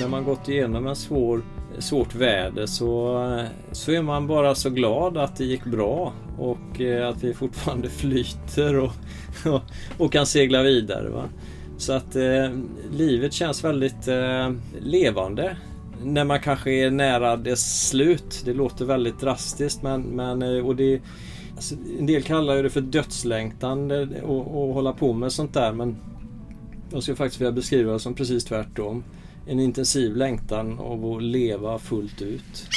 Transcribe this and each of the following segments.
när man gått igenom en svår, svårt väder så, så är man bara så glad att det gick bra och eh, att vi fortfarande flyter och, och, och kan segla vidare. Va? Så att eh, livet känns väldigt eh, levande när man kanske är nära dess slut. Det låter väldigt drastiskt men, men eh, och det, alltså, en del kallar det för dödslängtan eh, att hålla på med sånt där men jag skulle faktiskt vilja beskriva det som precis tvärtom. En intensiv längtan av att leva fullt ut.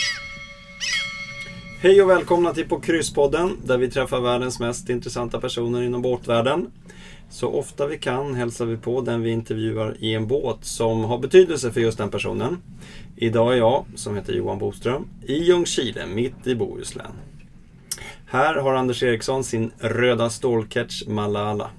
Hej och välkomna till På krysspodden där vi träffar världens mest intressanta personer inom båtvärlden. Så ofta vi kan hälsar vi på den vi intervjuar i en båt som har betydelse för just den personen. Idag är jag, som heter Johan Boström, i Ljungskile, mitt i Bohuslän. Här har Anders Eriksson sin röda stålcatch Malala.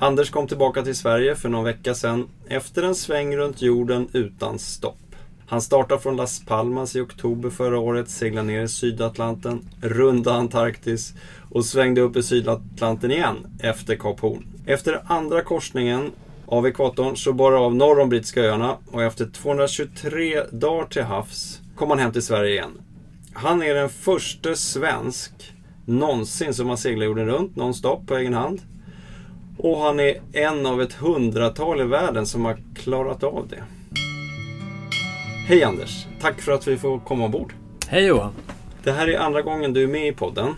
Anders kom tillbaka till Sverige för någon vecka sedan efter en sväng runt jorden utan stopp. Han startade från Las Palmas i oktober förra året, seglade ner i Sydatlanten, runda Antarktis och svängde upp i Sydatlanten igen efter Kap Horn. Efter andra korsningen av ekvatorn så bar av norr om Brittiska öarna och efter 223 dagar till havs kom han hem till Sverige igen. Han är den första svensk någonsin som har seglat jorden runt nonstop på egen hand. Och han är en av ett hundratal i världen som har klarat av det. Hej Anders! Tack för att vi får komma ombord. Hej Johan! Det här är andra gången du är med i podden.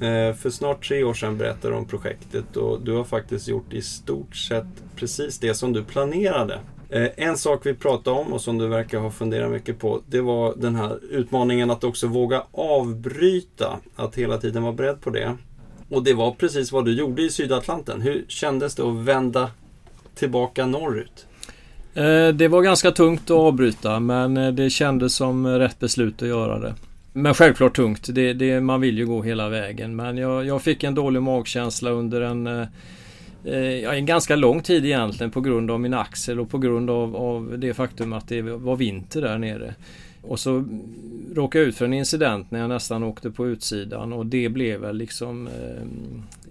Eh, för snart tre år sedan berättade du om projektet och du har faktiskt gjort i stort sett precis det som du planerade. Eh, en sak vi pratade om och som du verkar ha funderat mycket på, det var den här utmaningen att också våga avbryta, att hela tiden vara beredd på det. Och det var precis vad du gjorde i Sydatlanten. Hur kändes det att vända tillbaka norrut? Eh, det var ganska tungt att avbryta men eh, det kändes som rätt beslut att göra det. Men självklart tungt. Det, det, man vill ju gå hela vägen. Men jag, jag fick en dålig magkänsla under en, eh, eh en ganska lång tid egentligen på grund av min axel och på grund av, av det faktum att det var vinter där nere. Och så råkade jag ut för en incident när jag nästan åkte på utsidan och det blev väl liksom eh,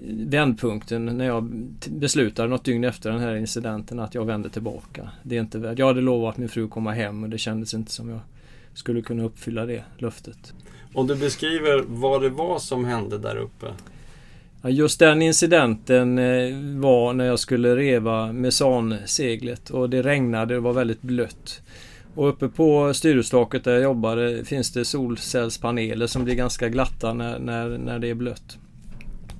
vändpunkten när jag beslutade något dygn efter den här incidenten att jag vände tillbaka. Det är inte Jag hade lovat min fru att komma hem och det kändes inte som jag skulle kunna uppfylla det löftet. Om du beskriver vad det var som hände där uppe? Just den incidenten eh, var när jag skulle reva mesanseglet och det regnade och var väldigt blött. Och uppe på styrhustaket där jag jobbade eh, finns det solcellspaneler som blir ganska glatta när, när, när det är blött.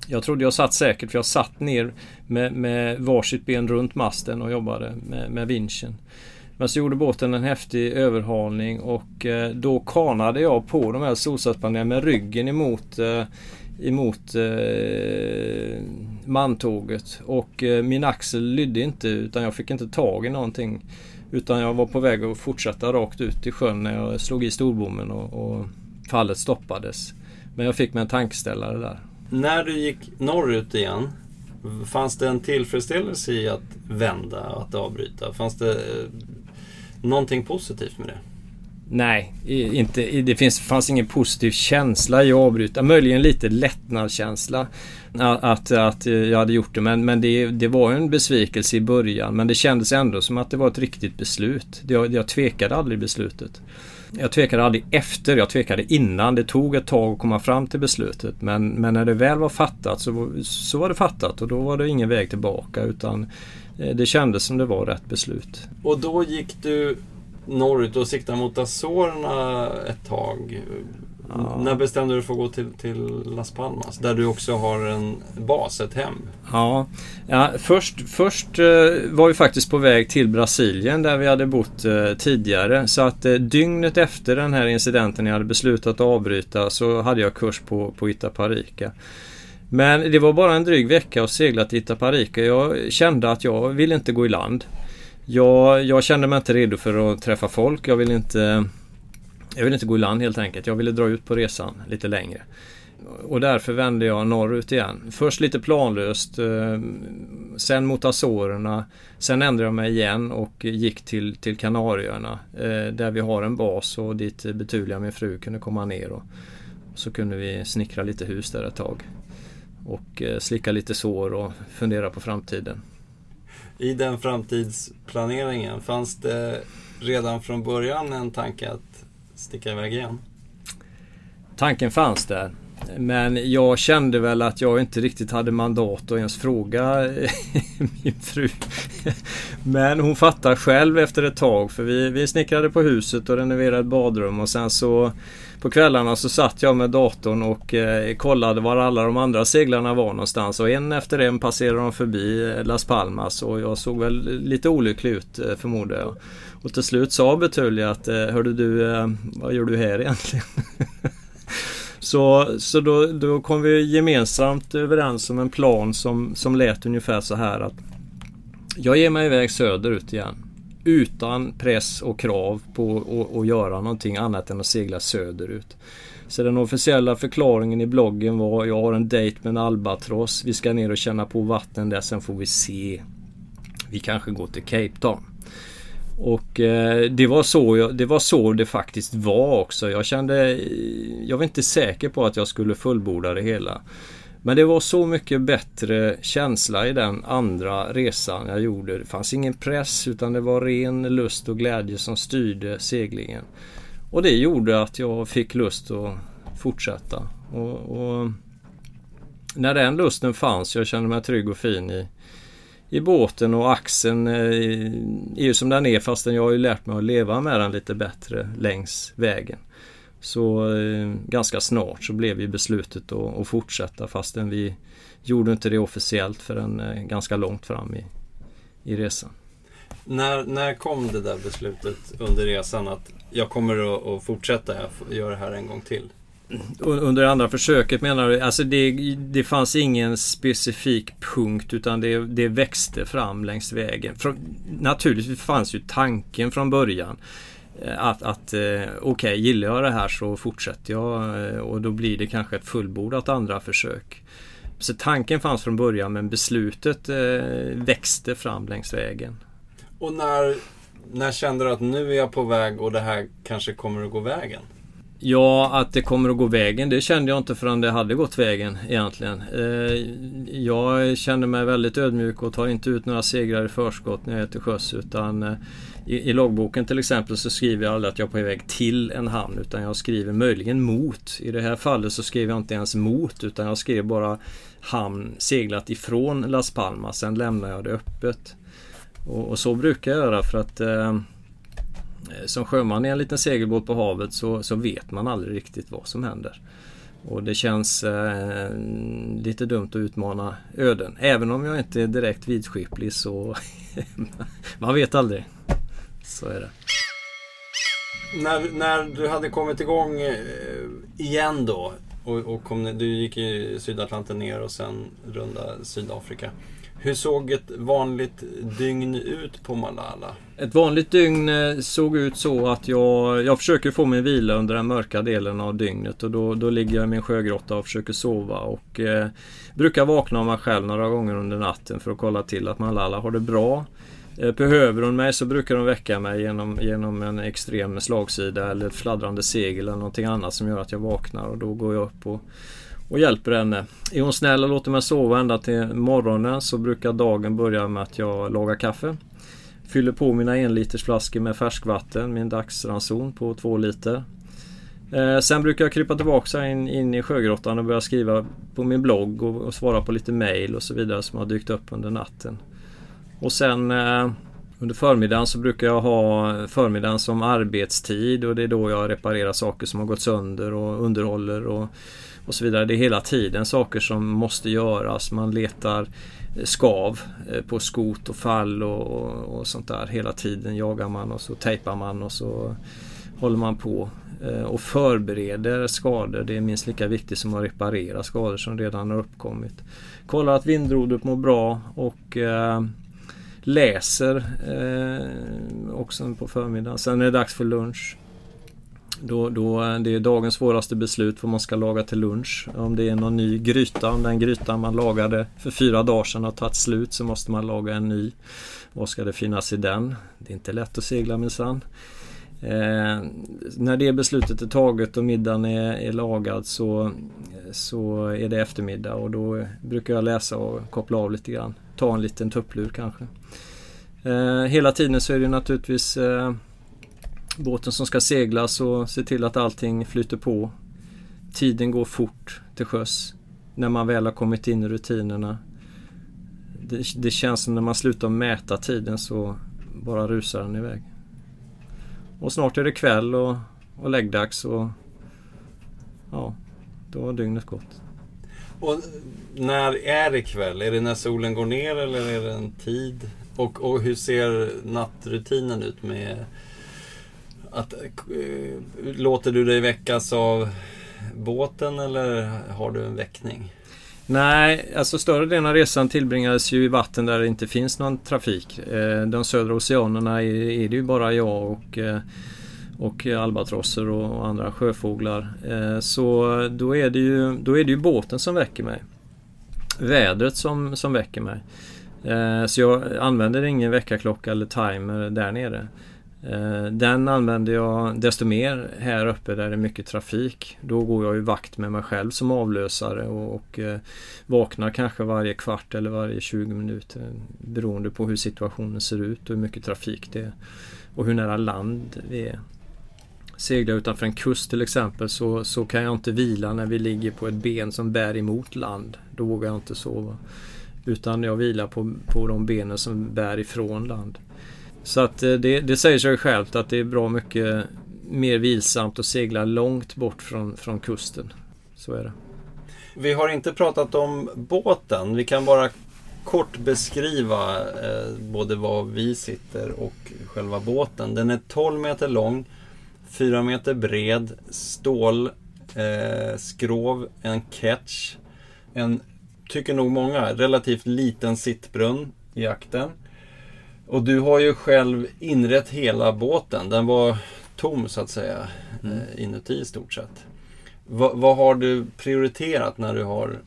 Jag trodde jag satt säkert för jag satt ner med, med varsitt ben runt masten och jobbade med, med vinschen. Men så gjorde båten en häftig överhalning och eh, då kanade jag på de här solcellspanelerna med ryggen emot eh, emot eh, mantåget och eh, min axel lydde inte utan jag fick inte tag i någonting. Utan jag var på väg att fortsätta rakt ut i sjön när jag slog i storbommen och, och fallet stoppades. Men jag fick mig en tankeställare där. När du gick norrut igen, fanns det en tillfredsställelse i att vända, att avbryta? Fanns det eh, någonting positivt med det? Nej, inte, det finns, fanns ingen positiv känsla i att avbryta. Möjligen lite lättnadskänsla att, att, jag hade gjort det. Men, men det, det var en besvikelse i början. Men det kändes ändå som att det var ett riktigt beslut. Jag, jag tvekade aldrig i beslutet. Jag tvekade aldrig efter, jag tvekade innan. Det tog ett tag att komma fram till beslutet. Men, men när det väl var fattat så, så var det fattat och då var det ingen väg tillbaka. Utan eh, det kändes som det var rätt beslut. Och då gick du norrut och siktade mot Azorerna ett tag. Ja. När bestämde du dig för att gå till, till Las Palmas? Där du också har en bas, ett hem. Ja, ja först, först eh, var vi faktiskt på väg till Brasilien där vi hade bott eh, tidigare. Så att dygnet efter den här incidenten jag hade beslutat att avbryta så hade jag kurs på, på Itaparica. Men det var bara en dryg vecka att segla till Itaparica. Jag kände att jag ville inte gå i land. Jag, jag kände mig inte redo för att träffa folk. Jag ville inte jag ville inte gå i land helt enkelt. Jag ville dra ut på resan lite längre. Och därför vände jag norrut igen. Först lite planlöst. Eh, sen mot Azorerna. Sen ändrade jag mig igen och gick till, till Kanarieöarna. Eh, där vi har en bas och dit Betulia, min fru, kunde komma ner. Och så kunde vi snickra lite hus där ett tag och eh, slicka lite sår och fundera på framtiden. I den framtidsplaneringen, fanns det redan från början en tanke att sticka iväg igen? Tanken fanns där. Men jag kände väl att jag inte riktigt hade mandat att ens fråga eh, min fru. Men hon fattade själv efter ett tag för vi, vi snickrade på huset och renoverade badrum och sen så på kvällarna så satt jag med datorn och eh, kollade var alla de andra seglarna var någonstans och en efter en passerade de förbi eh, Las Palmas och jag såg väl lite olycklig ut eh, förmodar jag. Och till slut sa Betulia att eh, Hörde du, eh, vad gör du här egentligen? Så, så då, då kom vi gemensamt överens om en plan som, som lät ungefär så här att jag ger mig iväg söderut igen. Utan press och krav på att göra någonting annat än att segla söderut. Så den officiella förklaringen i bloggen var jag har en dejt med en albatross. Vi ska ner och känna på vatten där, sen får vi se. Vi kanske går till Cape Town. Och eh, det, var så jag, det var så det faktiskt var också. Jag kände... Jag var inte säker på att jag skulle fullborda det hela. Men det var så mycket bättre känsla i den andra resan jag gjorde. Det fanns ingen press utan det var ren lust och glädje som styrde seglingen. Och det gjorde att jag fick lust att fortsätta. Och, och när den lusten fanns, jag kände mig trygg och fin i, i båten och axeln eh, är ju som den är fastän jag har ju lärt mig att leva med den lite bättre längs vägen. Så eh, ganska snart så blev ju beslutet att, att fortsätta fastän vi gjorde inte det officiellt förrän eh, ganska långt fram i, i resan. När, när kom det där beslutet under resan att jag kommer att, att fortsätta, jag gör det här en gång till? Under andra försöket menar du? Alltså det, det fanns ingen specifik punkt utan det, det växte fram längs vägen. Från, naturligtvis fanns ju tanken från början. Eh, att, att eh, okej, okay, gillar jag det här så fortsätter jag eh, och då blir det kanske ett fullbordat andra försök. Så tanken fanns från början men beslutet växte fram längs vägen. Och när, när kände du att nu är jag på väg och det här kanske kommer att gå vägen? Ja, att det kommer att gå vägen, det kände jag inte förrän det hade gått vägen egentligen. Jag känner mig väldigt ödmjuk och tar inte ut några segrar i förskott när jag är till sjöss utan i, i, loggboken till exempel så skriver jag aldrig att jag är på väg till en hamn utan jag skriver möjligen mot. I det här fallet så skriver jag inte ens mot utan jag skrev bara hamn seglat ifrån Las Palmas. Sen lämnar jag det öppet. Och, och så brukar jag göra för att Eh, som sjöman i en liten segelbåt på havet så, så vet man aldrig riktigt vad som händer. Och det känns eh, lite dumt att utmana öden. Även om jag inte är direkt vidskeplig så man vet aldrig. Så är det. När, när du hade kommit igång eh, igen då och, och kom, du gick i Sydatlanten ner och sen runda Sydafrika. Hur såg ett vanligt dygn ut på Malala? Ett vanligt dygn eh, såg ut så att jag, jag försöker få min vila under den mörka delen av dygnet och då, då ligger jag i min sjögrotta och försöker sova och eh, brukar vakna av mig själv några gånger under natten för att kolla till att Malala har det bra. Eh, behöver hon mig så brukar hon väcka mig genom, genom en extrem slagsida eller ett fladdrande segel eller någonting annat som gör att jag vaknar och då går jag upp och och hjälper henne. Är hon snäll och låter mig sova ända till morgonen så brukar dagen börja med att jag lagar kaffe. Fyller på mina enlitersflaskor med färskvatten, min dagsranson på två liter. Eh, sen brukar jag krypa tillbaka in, in i sjögrottan och börja skriva på min blogg och, och, svara på lite mail och så vidare som har dykt upp under natten. Och sen eh, under förmiddagen så brukar jag ha förmiddagen som arbetstid och det är då jag reparerar saker som har gått sönder och underhåller och och så vidare. Det är hela tiden saker som måste göras. Man letar eh, skav eh, på skot och fall och, och, sånt där. Hela tiden jagar man och så tejpar man och så håller man på eh, och förbereder skador. Det är minst lika viktigt som att reparera skador som redan har uppkommit. Kollar att vindrodret mår bra och eh, läser eh, också på förmiddagen. Sen är det dags för lunch. Då, då, det är dagens svåraste beslut vad man ska laga till lunch. Om det är någon ny gryta, om den grytan man lagade för fyra dagar sedan har tagit slut så måste man laga en ny. Vad ska det finnas i den? Det är inte lätt att segla minsann. Eh, när det beslutet är taget och middagen är, är, lagad så, så är det eftermiddag och då brukar jag läsa och koppla av lite grann. Ta en liten tupplur kanske. Eh, hela tiden så är det naturligtvis eh, båten som ska seglas och se till att allting flyter på. Tiden går fort till sjöss när man väl har kommit in i rutinerna. Det, det känns som när man slutar mäta tiden så bara rusar den iväg. Och snart är det kväll och, och läggdags och ja, då har dygnet gått. Och när är det kväll? Är det när solen går ner eller är det en tid? Och, och hur ser nattrutinen ut med att, äh, låter du dig väckas av båten eller har du en väckning? Nej, alltså större delen av resan tillbringades ju i vatten där det inte finns någon trafik. Eh, de södra oceanerna är, är det ju bara jag och, eh, och albatrosser och andra sjöfåglar. Eh, så då är, det ju, då är det ju båten som väcker mig. Vädret som, som väcker mig. Eh, så jag använder ingen väckarklocka eller timer där nere. Eh, den använder jag desto mer här uppe där det är mycket trafik. Då går jag ju vakt med mig själv som avlösare och, och vaknar kanske varje kvart eller varje 20 minuter beroende på hur situationen ser ut och hur mycket trafik det är och hur nära land vi är. Seglar utanför en kust till exempel så, så kan jag inte vila när vi ligger på ett ben som bär emot land. Då vågar jag inte sova. Utan jag vilar på, på de benen som bär ifrån land. Så att eh, det, det säger sig självt att det är bra mycket mer vilsamt att segla långt bort från, från kusten. Så är det. Vi har inte pratat om båten. Vi kan bara kort beskriva eh, både var vi sitter och själva båten. Den är 12 meter lång, 4 meter bred, stål, eh, skrov, en catch, en, tycker nog många, relativt liten sittbrunn i akten. Och du har ju själv inrett hela båten. Den var tom så att säga mm. Eh, inuti i stort sett. Va, vad har du prioriterat när du har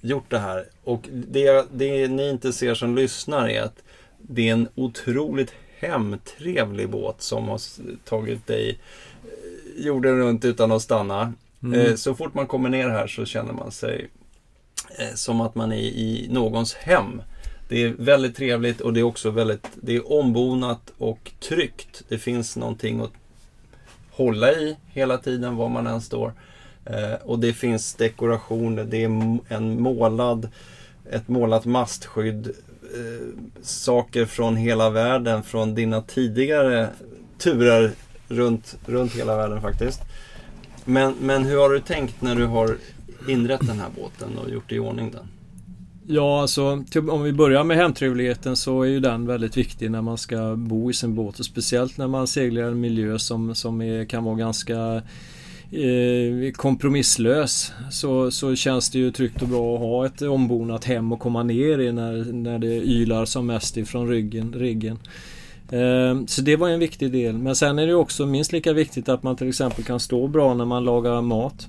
gjort det här? Och det, det ni inte ser som lyssnar är att det är en otroligt hemtrevlig båt som har tagit dig eh, jorden runt utan att stanna. Mm. Eh, så fort man kommer ner här så känner man sig som att man är i någons hem. Det är väldigt trevligt och det är också väldigt det är ombonat och tryggt. Det finns någonting att hålla i hela tiden var man än står. Eh, och det finns dekorationer, det är en målad, ett målat mastskydd. Eh, saker från hela världen, från dina tidigare turer runt, runt hela världen faktiskt. Men, men hur har du tänkt när du har inrett den här båten och gjort i ordning den? Ja, alltså om vi börjar med hemtrevligheten så är ju den väldigt viktig när man ska bo i sin båt och speciellt när man seglar i en miljö som, som är, kan vara ganska eh, kompromisslös så, så känns det ju tryggt och bra att ha ett ombonat hem och komma ner i när, när det ylar som mest ifrån ryggen, ryggen. Eh, så det var en viktig del. Men sen är det också minst lika viktigt att man till exempel kan stå bra när man lagar mat.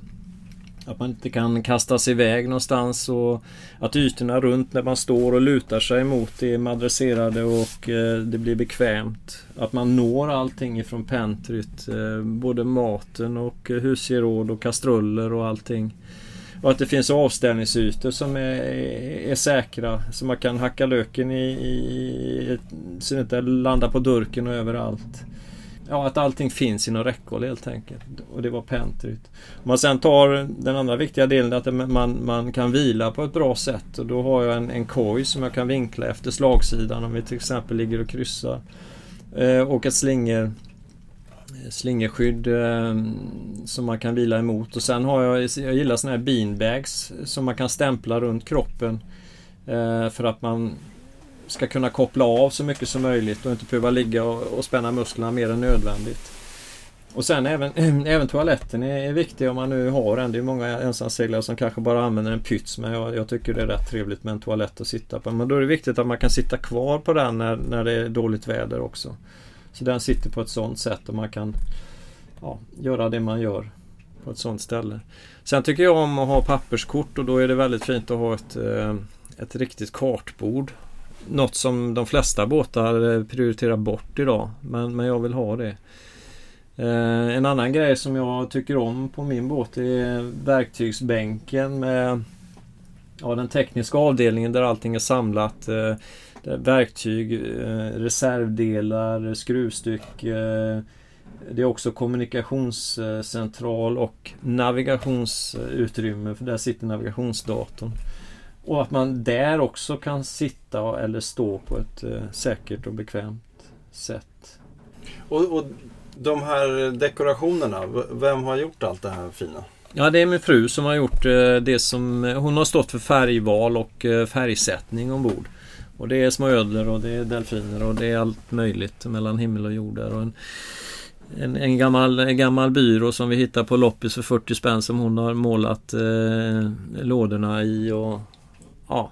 Att man inte kan kastas iväg någonstans och att ytorna runt när man står och lutar sig mot är madresserade och eh, det blir bekvämt. Att man når allting ifrån pentryt. Eh, både maten och husgeråd och kastruller och allting. Och att det finns avställningsytor som är, är säkra. Så man kan hacka löken i, i så det inte landar på durken och överallt. Ja, att allting finns inom räckhåll helt enkelt. Och det var pentryt. Om man sen tar den andra viktiga delen att man, man kan vila på ett bra sätt. Och då har jag en, en koj som jag kan vinkla efter slagsidan om vi till exempel ligger och kryssar. Eh, och ett slinger eh, slingerskydd eh, som man kan vila emot. Och sen har jag, jag gillar såna här beanbags som man kan stämpla runt kroppen. Eh, för att man ska kunna koppla av så mycket som möjligt och inte behöva ligga och, och spänna musklerna mer än nödvändigt. Och sen även, även toaletten är, är viktig om man nu har en. Det är många ensamseglare som kanske bara använder en pyts men jag, jag, tycker det är rätt trevligt med en toalett att sitta på. Men då är det viktigt att man kan sitta kvar på den när, när det är dåligt väder också. Så den sitter på ett sådant sätt och man kan ja, göra det man gör på ett sådant ställe. Sen tycker jag om att ha papperskort och då är det väldigt fint att ha ett, eh, ett riktigt kartbord något som de flesta båtar eh, prioriterar bort idag. Men, men jag vill ha det. Eh, en annan grej som jag tycker om på min båt är verktygsbänken med ja, den tekniska avdelningen där allting är samlat. Eh, verktyg, eh, reservdelar, skruvstycke. Eh, det är också kommunikationscentral och navigationsutrymme för där sitter navigationsdatorn. Och att man där också kan sitta eller stå på ett säkert och bekvämt sätt. Och, och de här dekorationerna, vem har gjort allt det här fina? Ja, det är min fru som har gjort det som... Hon har stått för färgval och färgsättning ombord. Och det är små ödlor och det är delfiner och det är allt möjligt mellan himmel och jord där. Och en, en, en, gammal, en gammal byrå som vi hittar på loppis för 40 spänn som hon har målat eh, lådorna i och ja.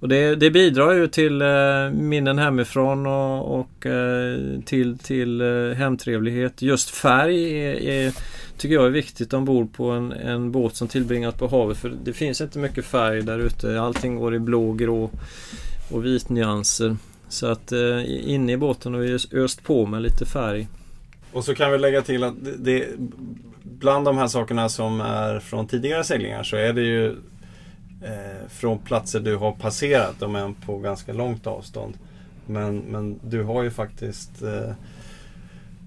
Och det, det bidrar ju till eh, minnen hemifrån och, och eh, till, till eh, hemtrevlighet. Just färg är, är, tycker jag är viktigt ombord på en, en båt som tillbringas på havet. För det finns inte mycket färg där ute. Allting går i blå, grå och vitnyanser. Så att eh, inne i båten har vi öst på med lite färg. Och så kan vi lägga till att det, bland de här sakerna som är från tidigare seglingar så är det ju eh, från platser du har passerat, om än på ganska långt avstånd. Men, men du har ju faktiskt eh,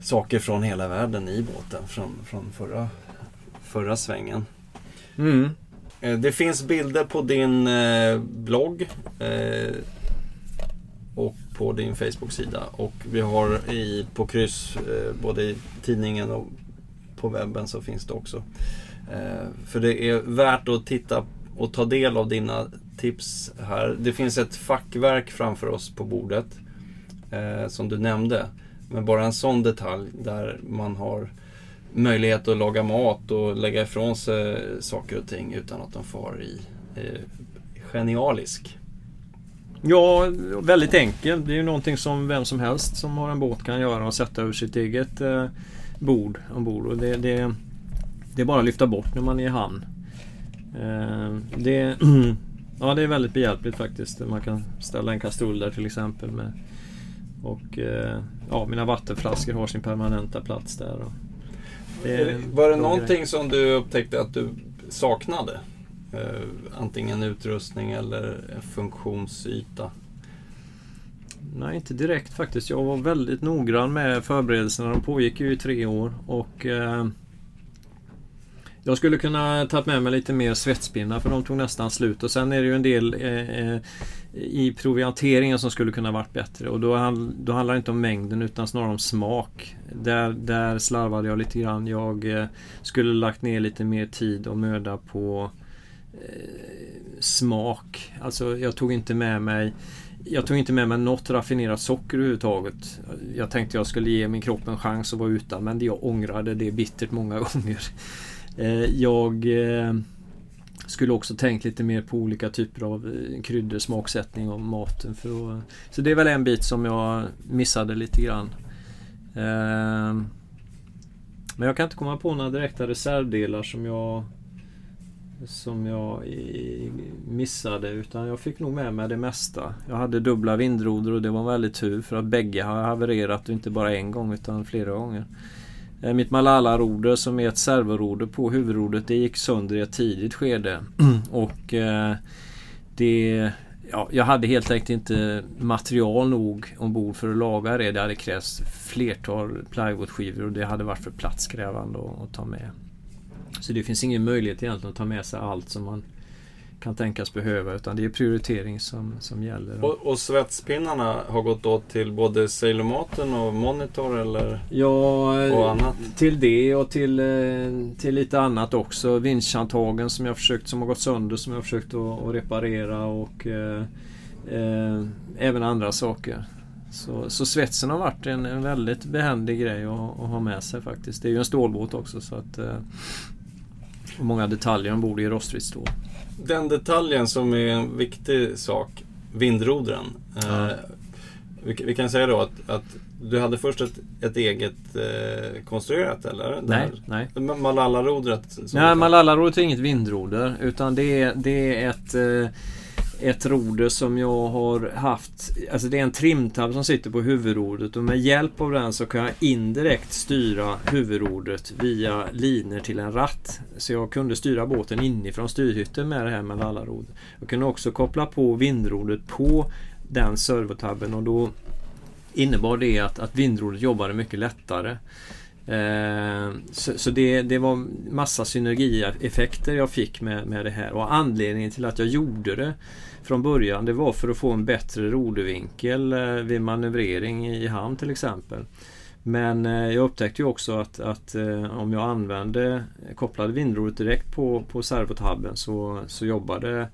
saker från hela världen i båten från, från förra, förra svängen. Mm. Eh, det finns bilder på din eh, blogg eh, och på din Facebook-sida. Och vi har i, på kryss, både i tidningen och på webben så finns det också. För det är värt att titta och ta del av dina tips här. Det finns ett fackverk framför oss på bordet eh, som du nämnde. Men bara en sån detalj där man har möjlighet att laga mat och lägga ifrån sig saker och ting utan att de far i eh, genialisk. Ja, väldigt enkel. Det är ju någonting som vem som helst som har en båt kan göra och sätta ur sitt eget eh, bord ombord. Och det, det, det är bara att lyfta bort när man är i hamn. Eh, det, ja, det är väldigt behjälpligt faktiskt. Man kan ställa en kastrull där till exempel. Med, och eh, ja, mina vattenflaskor har sin permanenta plats där. Och, det var det någonting grej. som du upptäckte att du saknade? Uh, antingen utrustning eller funktionsyta? Nej, inte direkt faktiskt. Jag var väldigt noggrann med förberedelserna. De pågick ju i tre år. Och uh, jag skulle kunna tagit med mig lite mer svetspinnar för de tog nästan slut. Och sen är det ju en del eh, eh i provianteringen som skulle kunna varit bättre. Och då, då handlar det inte om mängden utan snarare om smak. Där, där slarvade jag lite grann. Jag eh, skulle lagt ner lite mer tid och möda på eh, smak. Alltså jag tog inte med mig jag tog inte med mig något raffinerat socker överhuvudtaget. Jag tänkte jag skulle ge min kropp en chans att vara utan men jag ångrade det bittert många gånger. Eh, jag eh, skulle också tänkt lite mer på olika typer av eh, kryddor, smaksättning och maten. För att, så det är väl en bit som jag missade lite grann. Men jag kan inte komma på några direkta reservdelar som jag som jag missade utan jag fick nog med mig det mesta. Jag hade dubbla vindroder och det var väldigt tur för att bägge har havererat och inte bara en gång utan flera gånger. Eh, mitt Malala-roder som är ett servoroder på huvudrodret det gick sönder i ett tidigt skede. Och eh, det... Ja, jag hade helt enkelt inte material nog ombord för att laga det. Det hade krävts flertal plywoodskivor och det hade varit för platskrävande att, att ta med. Så det finns ingen möjlighet egentligen att ta med sig allt som man kan tänkas behöva utan det är prioritering som, som gäller. Och, och svetspinnarna har gått åt till både Sailormaten och Monitor eller? Ja, och annat? till det och till, eh, till lite annat också. Vinschhandtagen som jag försökt, som har gått sönder som jag har försökt att, att reparera och eh, eh, även andra saker. Så, så svetsen har varit en, en väldigt behändig grej att, att, ha med sig faktiskt. Det är ju en stålbåt också så att eh, många detaljer ombord i rostfritt stål den detaljen som är en viktig sak, vindrodren. Ja. Eh, vi, vi, kan säga då att, att du hade först ett, ett eget eh, konstruerat eller? Nej, nej. Malala-rodret? Nej, Malala-rodret är inget vindroder utan det är, det är ett eh, ett roder som jag har haft. Alltså det är en trimtab som sitter på huvudrodret och med hjälp av den så kan jag indirekt styra huvudrodret via linor till en ratt. Så jag kunde styra båten inifrån styrhytten med det här med alla. Jag kunde också koppla på vindrodret på den servotabben och då innebar det att, att vindrodret jobbade mycket lättare. Eh, så, så det, det, var massa synergieffekter jag fick med, med det här och anledningen till att jag gjorde det från början det var för att få en bättre rodervinkel eh, vid manövrering i hamn till exempel. Men eh, jag upptäckte ju också att, att eh, om jag använde kopplade vindrodret direkt på, på servotabben så, så, jobbade,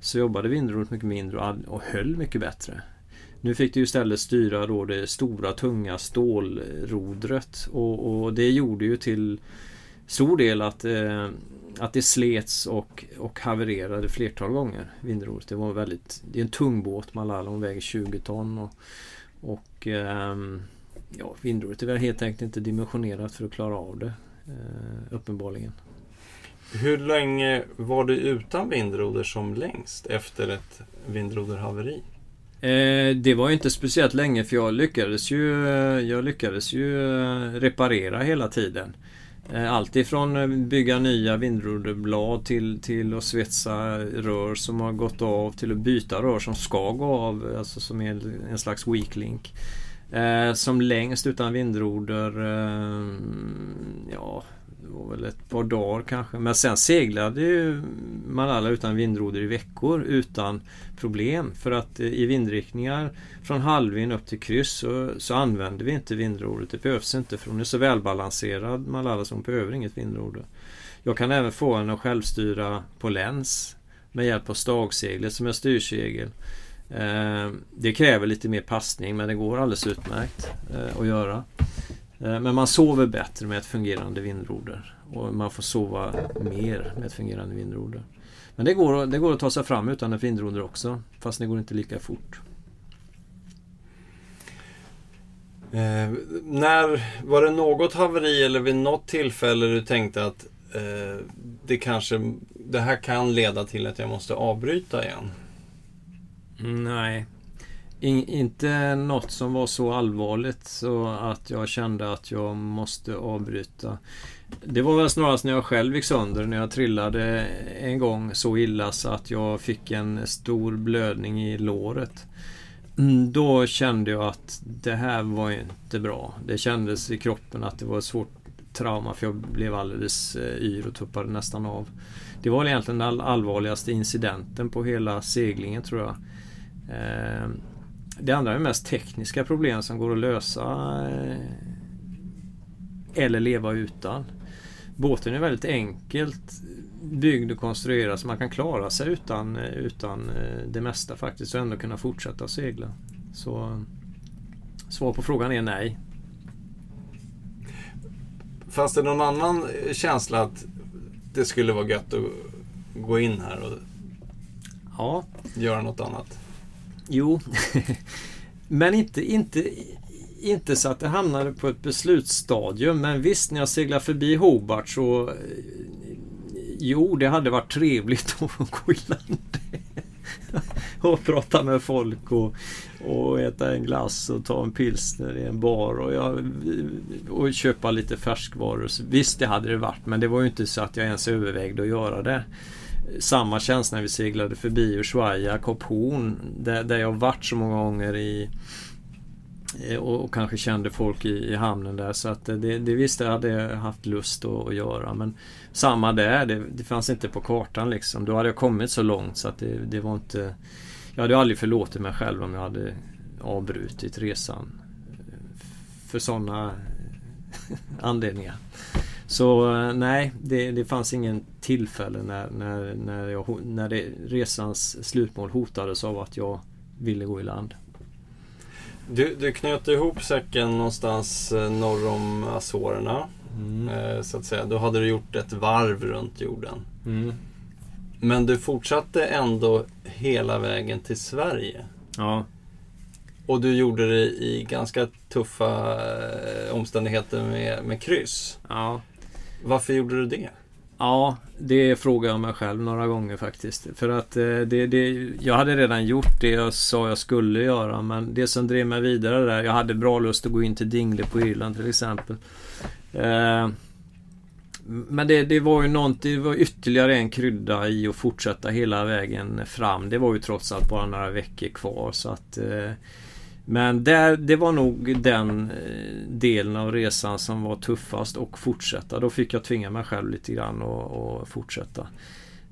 så jobbade vindrodret mycket mindre och, och höll mycket bättre. Nu fick du istället styra då det stora tunga stålrodret och, och det gjorde ju till stor del att, eh, att det slets och, och havererade flertal gånger. Vindrodret. Det var väldigt, det är en tung båt Malala, hon väger 20 ton. Och, och eh, ja, vindrodret är väl helt enkelt inte dimensionerat för att klara av det. Eh, uppenbarligen. Hur länge var du utan vindroder som längst efter ett vindroderhaveri? Eh, det var inte speciellt länge för jag lyckades ju, jag lyckades ju eh, reparera hela tiden. Eh, Allt ifrån eh, bygga nya vindroderblad till, till att svetsa rör som har gått av till att byta rör som ska gå av, alltså som är en slags weak link. Eh, som längst utan vindroder, ja det var väl ett par dagar kanske. Men sen seglade ju Malala utan vindroder i veckor utan problem. För att eh, i vindriktningar från halvvind upp till kryss så, så använder vi inte vindrodret. Det behövs inte för hon är så välbalanserad Malala så hon behöver inget vindroder. Jag kan även få henne att självstyra på läns med hjälp av stagseglet som är styrsegel. Eh, det kräver lite mer passning men det går alldeles utmärkt eh, att göra. Men man sover bättre med ett fungerande vindroder. Och man får sova mer med ett fungerande vindroder. Men det går, det går att ta sig fram utan ett vindroder också. Fast det går inte lika fort. Eh, när Var det något haveri eller vid något tillfälle du tänkte att eh, det kanske det här kan leda till att jag måste avbryta igen? Nej, In, inte något som var så allvarligt så att jag kände att jag måste avbryta. Det var väl snarast när jag själv gick sönder, när jag trillade en gång så illa så att jag fick en stor blödning i låret. Mm, då kände jag att det här var inte bra. Det kändes i kroppen att det var ett svårt trauma för jag blev alldeles eh, yr och tuppade nästan av. Det var egentligen den allvarligaste incidenten på hela seglingen tror jag. Eh, det andra är mest tekniska problem som går att lösa eh, eller leva utan. Båten är väldigt enkelt byggd och konstruerad så man kan klara sig utan, utan eh, det mesta faktiskt och ändå kunna fortsätta segla. Så svar på frågan är nej. Fanns det någon annan känsla att det skulle vara gött att gå in här och ja. göra något annat? Jo, men inte, inte, inte så att det hamnade på ett beslutsstadium. Men visst, när jag seglar förbi Hobart så... Eh, jo, det hade varit trevligt att gå i land. och prata med folk och, och äta en glass och ta en pilsner i en bar och, jag, och köpa lite färskvaror. Visst, det hade det varit, men det var ju inte så att jag ens övervägde att göra det samma känsla när vi seglade förbi Ushuaia, Kop Horn, där, där jag varit så många gånger i Eh, och, och kanske kände folk i, i, hamnen där så att eh, det, det visste jag hade haft lust att, att göra men Samma där, det, det, fanns inte på kartan liksom. Då hade jag kommit så långt så att det, det var inte Jag hade aldrig förlåtit mig själv om jag hade avbrutit resan eh, För sådana anledningar så nej, det, det fanns ingen tillfälle när, när, när, jag, när det, resans slutmål hotades av att jag ville gå i land. Du, du knöt ihop säcken någonstans eh, norr om Azorerna. Mm. Eh, så att säga. Då hade du gjort ett varv runt jorden. Mm. Men du fortsatte ändå hela vägen till Sverige. Ja. Och du gjorde det i ganska tuffa omständigheter med, med kryss. Ja. Varför gjorde du det? Ja, det frågar jag mig själv några gånger faktiskt. För att eh, det, det, jag hade redan gjort det jag sa jag skulle göra. Men det som drev mig vidare där. Jag hade bra lust att gå in till Dingle på Irland till exempel. Eh, men det, det var ju någonting, det var ytterligare en krydda i att fortsätta hela vägen fram. Det var ju trots allt bara några veckor kvar så att eh, men där, det var nog den eh, delen av resan som var tuffast och fortsätta. Då fick jag tvinga mig själv lite grann och, och fortsätta.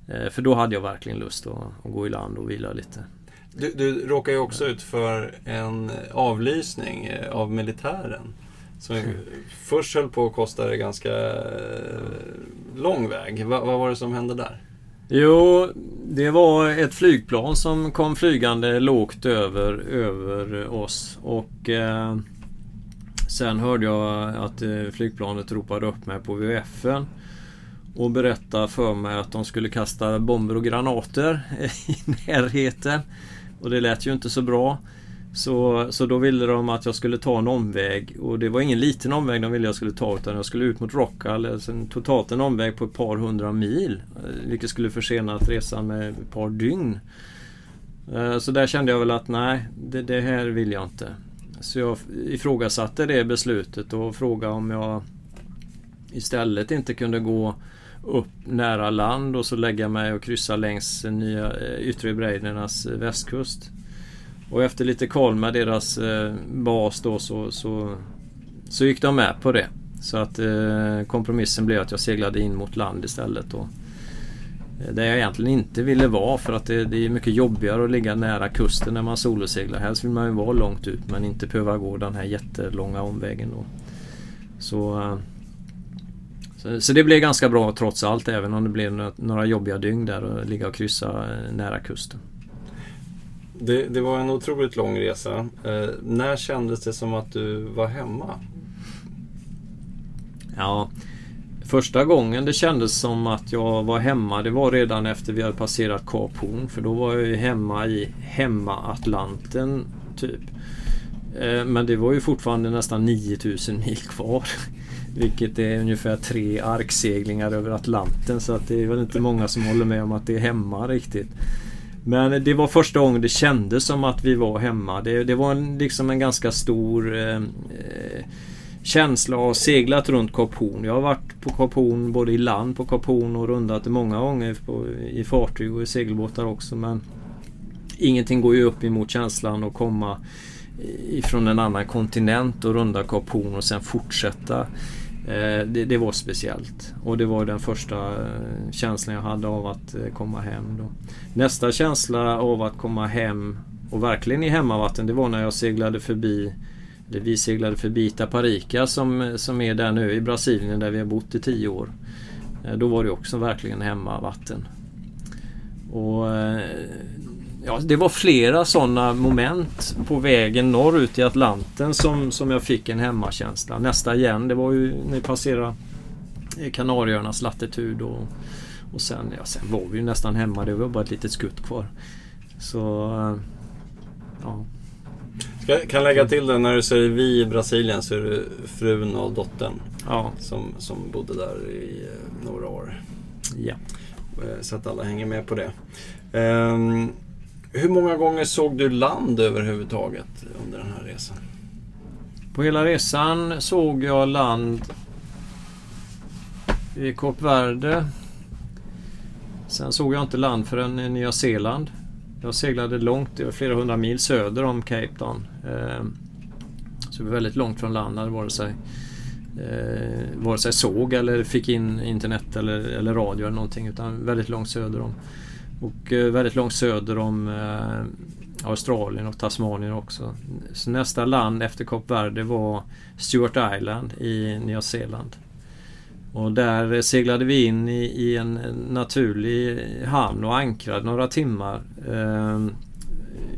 Eh, för då hade jag verkligen lust att, att gå i land och vila lite. Du, du råkar ju också ut för en avlysning eh, av militären. Som först höll på att kosta dig ganska lång väg. Va, vad var det som hände där? Jo, det var ett flygplan som kom flygande lågt över, över oss. Och eh, Sen hörde jag att eh, flygplanet ropade upp mig på VFN och berättade för mig att de skulle kasta bomber och granater i närheten. Och det lät ju inte så bra. Så, så då ville de att jag skulle ta en omväg och det var ingen liten omväg de ville jag skulle ta utan jag skulle ut mot Rockall. Alltså totalt en omväg på ett par hundra mil. Eh, vilket skulle försena resan med ett par dygn. Eh, så där kände jag väl att nej, det, det här vill jag inte. Så jag ifrågasatte det beslutet och frågade om jag istället inte kunde gå upp nära land och så lägga mig och kryssa längs nya eh, yttre Breidernas västkust. Och efter lite koll med deras eh, bas då så, så, så gick de med på det. Så att eh, kompromissen blev att jag seglade in mot land istället. Och, Eh, där jag egentligen inte ville vara för att det, det, är mycket jobbigare att ligga nära kusten när man soloseglar. Helst vill man ju vara långt ut men inte behöva gå den här jättelånga omvägen. Då. Så, eh, så, så, det blev ganska bra trots allt även om det blev några, några jobbiga dygn där att ligga och kryssa eh, nära kusten. Det, det, var en otroligt lång resa. Eh, när kändes det som att du var hemma? Ja, första gången det kändes som att jag var hemma det var redan efter vi hade passerat Kap Horn. För då var jag ju hemma i hemma-Atlanten typ. Eh, men det var ju fortfarande nästan 9000 mil kvar. Vilket är ungefär tre arkseglingar över Atlanten. Så att det är väl inte många som håller med om att det är hemma riktigt. Men det var första gången det kändes som att vi var hemma. Det, det var en, liksom en ganska stor eh, eh känsla av seglat runt Kap Horn. Jag har varit på Kap Horn både i land på Kap Horn och rundat det många gånger på, i fartyg och i segelbåtar också. Men ingenting går ju upp emot känslan att komma ifrån en annan kontinent och runda Kap Horn och sen fortsätta Eh, Eh, det, det, var speciellt och det var den första eh, känslan jag hade av att eh, komma hem. Då. Nästa känsla av att komma hem och verkligen i hemmavatten det var när jag seglade förbi eller vi seglade förbi Itaparica som, som är där nu i Brasilien där vi har bott i tio år. Då var det också verkligen hemmavatten. Och ja, det var flera sådana moment på vägen norrut i Atlanten som, som jag fick en hemmakänsla. Nästa igen, det var ju när vi passerade Kanarieöarnas latitud och, och sen, ja, sen var vi ju nästan hemma. Det var bara ett litet skutt kvar. Så, ja. Jag kan lägga till det, när du säger vi i Brasilien så är det frun och dottern ja. som, som bodde där i eh, några år. Ja. Eh, så att alla hänger med på det. Um, hur många gånger såg du land överhuvudtaget under den här resan? På hela resan såg jag land i Kap Verde. Sen såg jag inte land förrän i Nya Zeeland. Jag seglade långt, flera hundra mil söder om Cape Town. Ehm, så det var väldigt långt från land, vare sig, eh, vare sig såg eller fick in internet eller, eller radio eller någonting. Utan väldigt långt söder om. Och eh, väldigt långt söder om eh, Australien och Tasmanien också. Så nästa land efter Kap Verde var Stewart Island i Nya Zeeland. Och där seglade vi in i, i en naturlig hamn och ankrade några timmar. Ehm,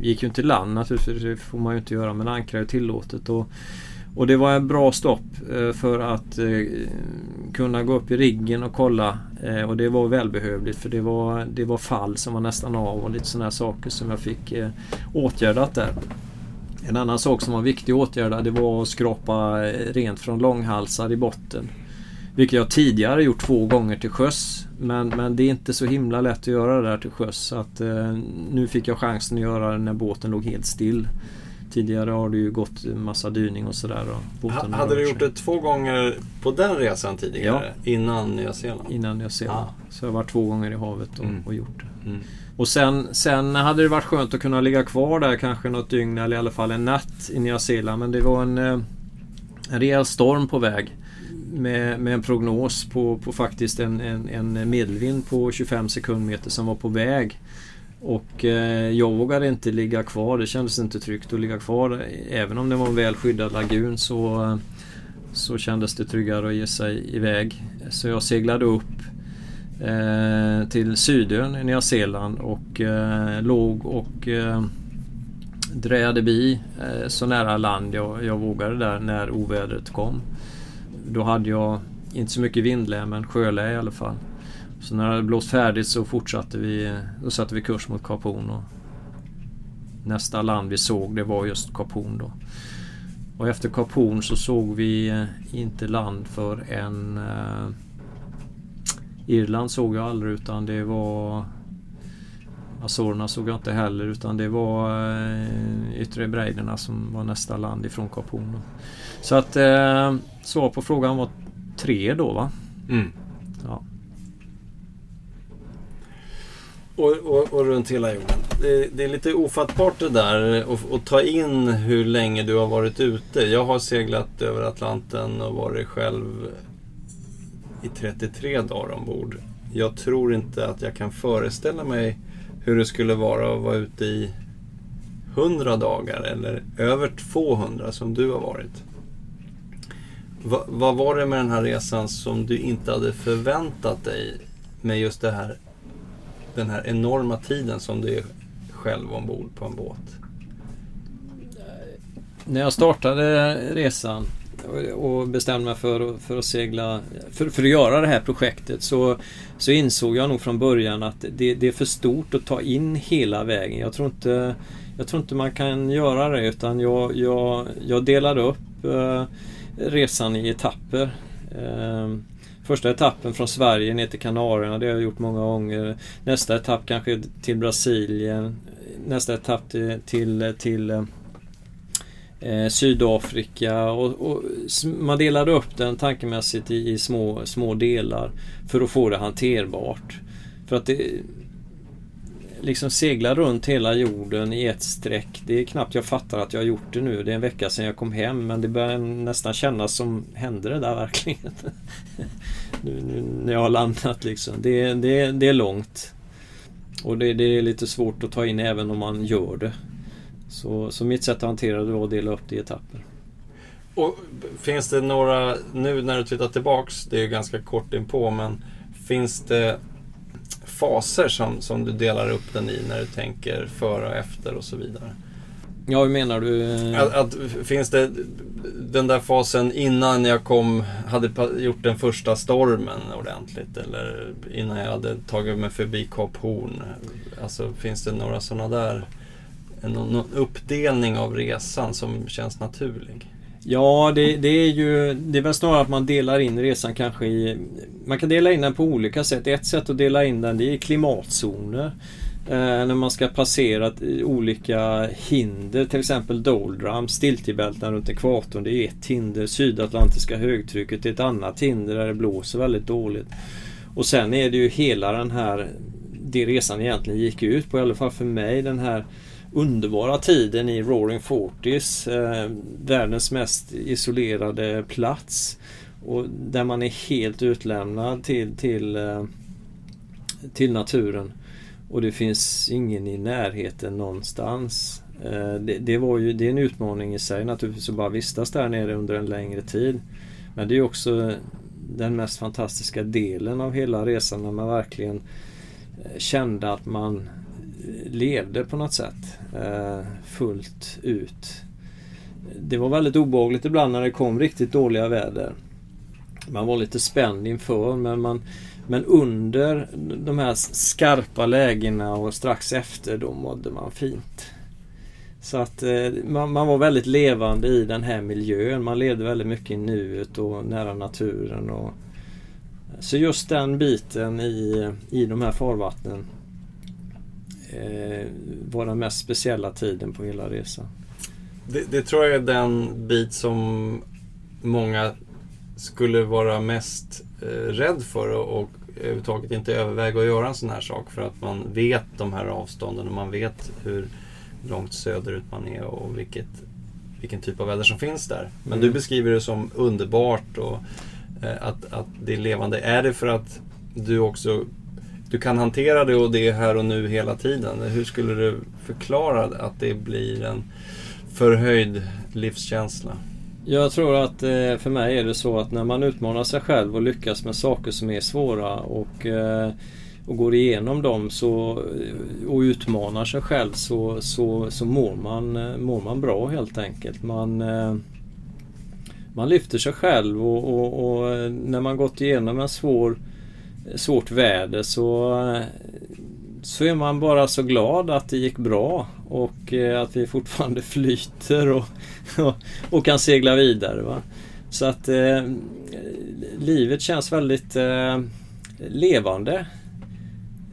gick ju inte i land naturligtvis, det får man ju inte göra men ankra är tillåtet. Och och det var en bra stopp eh, för att eh, kunna gå upp i riggen och kolla. Eh, och det var välbehövligt för det var, det var fall som var nästan av och lite sådana saker som jag fick åtgärdat där. En annan sak som var viktig att åtgärda det var att skrapa rent från långhalsar i botten. Vilket jag tidigare gjort två gånger till sjöss. Men, men det är inte så himla lätt att göra det där till sjöss. Så att, eh, nu fick jag chansen att göra det när båten låg helt still Tidigare har det ju gått massa dyning och sådär. Ha, hade du gjort det två gånger på den resan tidigare? Ja. Innan Nya Zeeland? Innan Nya Zeeland. Ah. Så jag har varit två gånger i havet och, mm. och gjort det. Mm. Och sen, sen hade det varit skönt att kunna ligga kvar där kanske något dygn eller i alla fall en natt i Nya Zeeland. Men det var en, eh, en rejäl storm på väg. Med, med en prognos på, på faktiskt en, en, en medelvind på 25 sekundmeter som var på väg. Och eh, jag vågade inte ligga kvar. Det kändes inte tryggt att ligga kvar. Även om det var en väl skyddad lagun så, så kändes det tryggare att ge sig iväg. Så jag seglade upp eh, till Sydön i Nya Zeeland och eh, låg och eh, drejade bi eh, så nära land jag, jag vågade där när ovädret kom. Då hade jag inte så mycket vindlä men sjölä i alla fall. Så när det hade blåst färdigt så fortsatte vi, då satte vi kurs mot Kap Horn. Och nästa land vi såg det var just Kap Horn då. Och efter Kap Horn så såg vi eh, inte land för en eh, Irland såg jag aldrig utan det var Azorerna såg jag inte heller utan det var eh, Yttre Breiderna som var nästa land ifrån Kap Horn. Så att eh, svar på frågan var tre då va? Mm. Ja. Och, och, och, runt hela jorden. Det, det, är lite ofattbart det där att ta in hur länge du har varit ute. Jag har seglat över Atlanten och varit själv i 33 dagar ombord. Jag tror inte att jag kan föreställa mig hur det skulle vara att vara ute i 100 dagar eller över 200 som du har varit. Va, vad var det med den här resan som du inte hade förväntat dig med just det här den här enorma tiden som du är själv ombord på en båt? När jag startade resan och bestämde mig för, för att segla, för, för, att göra det här projektet så, så insåg jag nog från början att det, det, är för stort att ta in hela vägen. Jag tror inte, jag tror inte man kan göra det utan jag, jag, jag delade upp eh, resan i etapper. Eh, Första etappen från Sverige ner till Kanarierna, det har jag gjort många gånger. Nästa etapp kanske till Brasilien. Nästa etapp till, till, till eh, eh Sydafrika. Och, och, man delade upp den tankemässigt i, i, små, små delar för att få det hanterbart. För att det, liksom segla runt hela jorden i ett streck. Det är knappt jag fattar att jag har gjort det nu. Det är en vecka sedan jag kom hem men det börjar nästan kännas som hände det där verkligen? nu, nu, när jag har landat liksom. Det, det, det är långt. Och det, det, är lite svårt att ta in även om man gör det. Så, så mitt sätt att hantera det var att dela upp det i etapper. Och Finns det några, nu när du tittar tillbaks, det är ganska kort inpå, men finns det faser som, som du delar upp den i när du tänker före och efter och så vidare? Ja, hur menar du? Att, att, finns det den där fasen innan jag kom, hade gjort den första stormen ordentligt eller innan jag hade tagit mig förbi Kap Horn? Alltså finns det några sådana där, någon, någon uppdelning av resan som känns naturlig? Ja, det, det, är ju Det är väl snarare att man delar in resan kanske i Man kan dela in den på olika sätt. Ett sätt att dela in den det är klimatzoner. Eh, när man ska passera olika hinder, till exempel doldrum, stiltjebälten runt ekvatorn. Det är ett hinder. Sydatlantiska högtrycket är ett annat hinder där det blåser väldigt dåligt. Och sen är det ju hela den här Det resan egentligen gick ut på, i alla fall för mig, den här underbara tiden i Roaring Forties. Eh, världens mest isolerade plats. Och där man är helt utlämnad till, till, eh, till naturen. Och det finns ingen i närheten någonstans. Eh, det, det, var ju, det är en utmaning i sig naturligtvis att bara vistas där nere under en längre tid. Men det är också den mest fantastiska delen av hela resan när man verkligen eh, kände att man levde på något sätt eh, fullt ut. Det var väldigt obehagligt ibland när det kom riktigt dåliga väder. Man var lite spänd inför men, man, men under de här skarpa lägena och strax efter då mådde man fint. Så att eh, man, man, var väldigt levande i den här miljön. Man levde väldigt mycket i nuet och nära naturen. Och, så just den biten i, i de här farvattnen eh, var den mest speciella tiden på hela resan. det, det, tror jag är den bit som många skulle vara mest eh, rädd för och, och överhuvudtaget inte överväga att göra en sån här sak för att man vet de här avstånden och man vet hur långt söderut man är och vilket, vilken typ av väder som finns där. Men mm. du beskriver det som underbart och eh, att, att det är levande. Är det för att du också du kan hantera det och det här och nu hela tiden? Hur skulle du förklara att det blir en förhöjd livskänsla? Jag tror att eh, för mig är det så att när man utmanar sig själv och lyckas med saker som är svåra och, eh, och går igenom dem så, eh, och utmanar sig själv så, så, så mår, man, mår man bra helt enkelt. Man, man lyfter sig själv och, och, och när man gått igenom en svår, svårt väder så så är man bara så glad att det gick bra och eh, att vi fortfarande flyter och, och, och kan segla vidare. Va? Så att eh, livet känns väldigt eh, levande.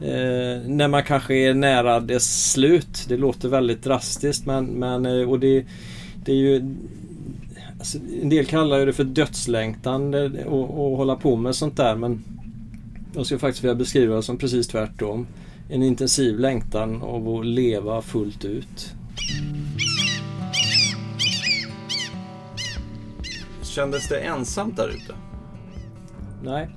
Eh, när man kanske är nära dess slut. Det låter väldigt drastiskt men, men eh, och det, det är ju alltså, En del kallar det för dödslängtan och, och hålla på med sånt där men jag skulle faktiskt vilja beskriva det som precis tvärtom en intensiv längtan av att leva fullt ut. Kändes det ensamt där ute? Nej.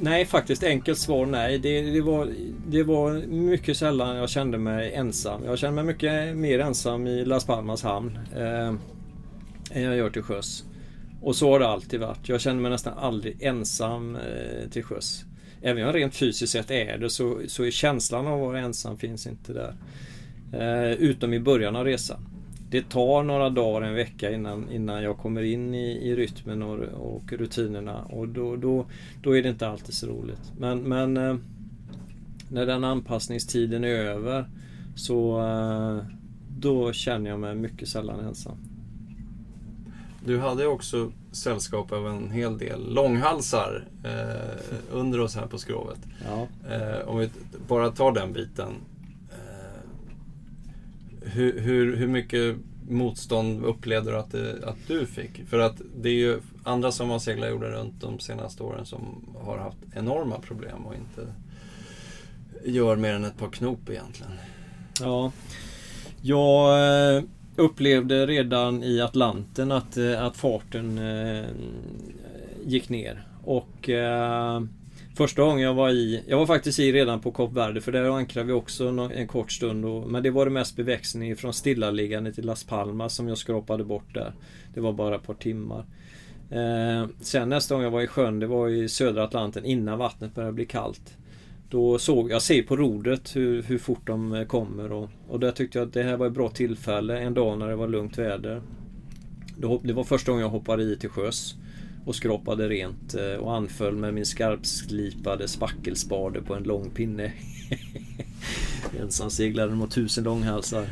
Nej, faktiskt enkelt svar nej. Det, det, var, det var mycket sällan jag kände mig ensam. Jag känner mig mycket mer ensam i Las Palmas hamn eh, än jag gör till sjöss. Och så har det alltid varit. Jag känner mig nästan aldrig ensam eh, till sjöss. Även om jag rent fysiskt sett är det så, så är känslan av att vara ensam finns inte där. Eh, utom i början av resan. Det tar några dagar, en vecka innan, innan jag kommer in i, i rytmen och, och rutinerna och då, då, då är det inte alltid så roligt. Men, men eh, när den anpassningstiden är över så eh, då känner jag mig mycket sällan ensam. Du hade också sällskap av en hel del långhalsar eh, under oss här på skrovet. Ja. Eh, om vi bara tar den biten. Eh, hur, hur, hur mycket motstånd upplevde du att, det, att du fick? För att det är ju andra som har seglat jorden runt de senaste åren som har haft enorma problem och inte gör mer än ett par knop egentligen. Ja, jag eh, upplevde redan i Atlanten att, eh, att farten eh, gick ner. Och eh, Första gången jag var i, jag var faktiskt i redan på Kap Verde för där ankrade vi också en kort stund. Och, men det var det mest beväxning från stillaliggande till Las Palmas som jag skrapade bort där. Det var bara ett par timmar. Eh, sen nästa gång jag var i sjön, det var i södra Atlanten innan vattnet började bli kallt. Då såg jag, ser på rodret hur, hur fort de eh, kommer och, och där tyckte jag att det här var ett bra tillfälle en dag när det var lugnt väder. Det var första gången jag hoppade i till sjöss och skrapade rent eh, och anföll med min skarpslipade spackelspade på en lång pinne. Ensam seglade mot tusen långhalsar.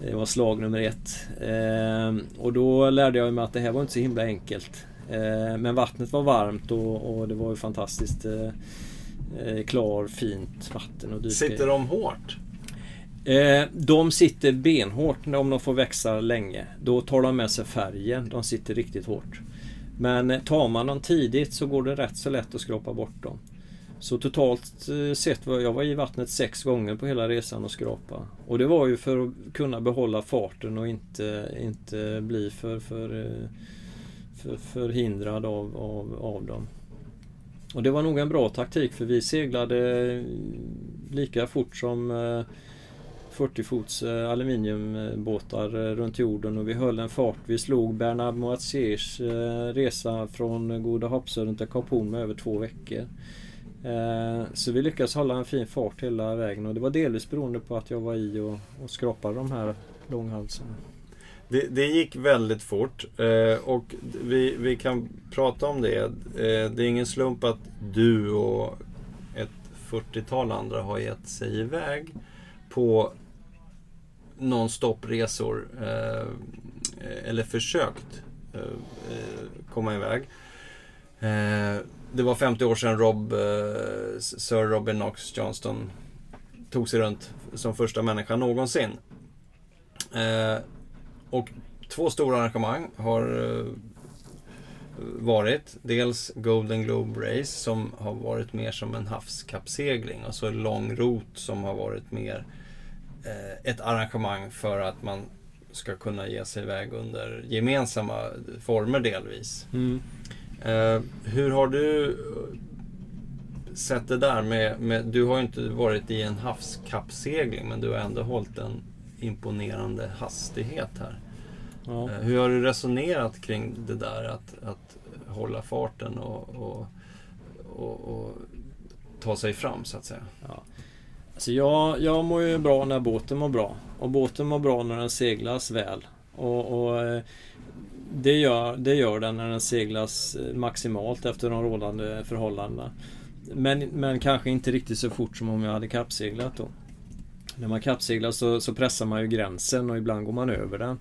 Det var slag nummer ett. Ehm, och då lärde jag mig att det här var inte så himla enkelt. Ehm, men vattnet var varmt och, och det var ju fantastiskt eh, klar, fint vatten att dyka Sitter de hårt? Eh, de sitter benhårt om de får växa länge. Då tar de med sig färgen. De sitter riktigt hårt. Men eh, tar man dem tidigt så går det rätt så lätt att skrapa bort dem. Så totalt eh, sett var jag var i vattnet sex gånger på hela resan och skrapa. Och det var ju för att kunna behålla farten och inte, inte bli för, för, eh, för förhindrad av, av, av dem. Och det var nog en bra taktik för vi seglade lika fort som eh, 40 fots eh, aluminiumbåtar eh, runt jorden och vi höll en fart. Vi slog Bernard Moitiers resa från Goda Hoppsudden till Kap Horn med över två veckor. Så vi lyckades hålla en fin fart hela vägen och det var delvis beroende på att jag var i och, och skrapade de här långhalsarna. Det, det, gick väldigt fort eh, och vi, vi kan prata om det. Eh, det är ingen slump att du och ett 40-tal andra har gett sig iväg på non-stop-resor eh, eller försökt eh, eh komma iväg. Eh, det var 50 år sedan Rob, eh, Sir Robin Knox Johnston tog sig runt som första människa någonsin. Eh, och två stora arrangemang har eh, varit. Dels Golden Globe Race som har varit mer som en havskappsegling och så Long Route som har varit mer eh, ett arrangemang för att man ska kunna ge sig iväg under gemensamma former delvis. Mm. Eh, hur har du sett det där med, med, du har ju inte varit i en havskappsegling men du har ändå hållit en imponerande hastighet här. Ja. Eh, Hur har du resonerat kring det där att, att hålla farten och, och, och, och ta sig fram så att säga? Alltså jag, jag mår ju bra när båten mår bra. Och båten mår bra när den seglas väl. Och, och eh, det, gör, det gör den när den seglas eh, maximalt efter de rådande förhållandena. Men, men kanske inte riktigt så fort som om jag hade kappseglat då. När man kappseglar så, så pressar man ju gränsen och ibland går man över den.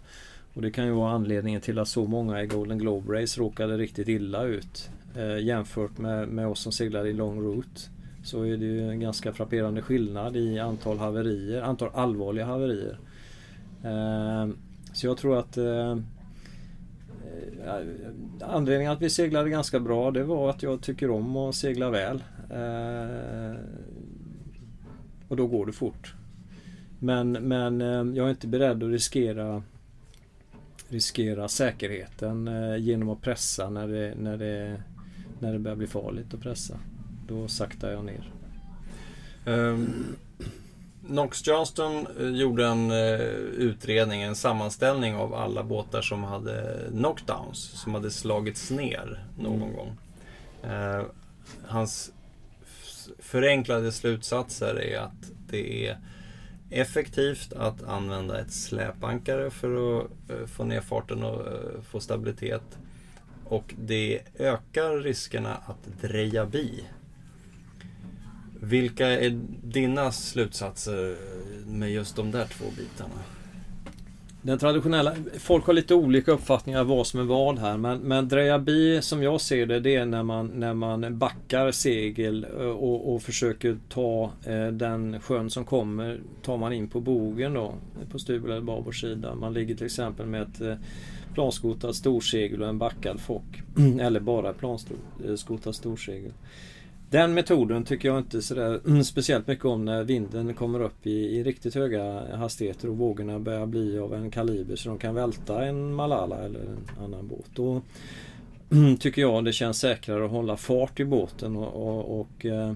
Och det kan ju vara anledningen till att så många i Golden Globe Race råkade riktigt illa ut. Eh, jämfört med, med oss som seglade i Long Route. Så är det ju en ganska frapperande skillnad i antal haverier, antal allvarliga haverier. Eh, så jag tror att eh, eh, Anledningen att vi seglade ganska bra det var att jag tycker om att segla väl. Eh, och då går det fort. Men, men eh, jag är inte beredd att riskera riskera säkerheten eh, genom att pressa när det, när, det, när det börjar bli farligt att pressa. Då saktar jag ner. Um, Knox Johnston eh, gjorde en utredning, en sammanställning av alla båtar som hade knockdowns, som hade slagits ner någon Mm. gång. Eh, hans förenklade slutsatser är att det är effektivt att använda ett släpankare för att eh, få ner farten och eh, få stabilitet. Och det ökar riskerna att dreja bi. Vilka är dina slutsatser med just de där två bitarna? Den traditionella, folk har lite olika uppfattningar vad som är vad här men, men drejabi som jag ser det det är när man, när man backar segel eh, och, och försöker ta eh, den sjön som kommer tar man in på bogen då på stubel eller babordssida. Man ligger till exempel med ett eh, planskotat storsegel och en backad fock eller bara planskotat storsegel. Den metoden tycker jag inte sådär mm, speciellt mycket om när vinden kommer upp i, i riktigt höga hastigheter och vågorna börjar bli av en kaliber så de kan välta en Malala eller en annan båt. Då mm, tycker jag det känns säkrare att hålla fart i båten och, och, och eh,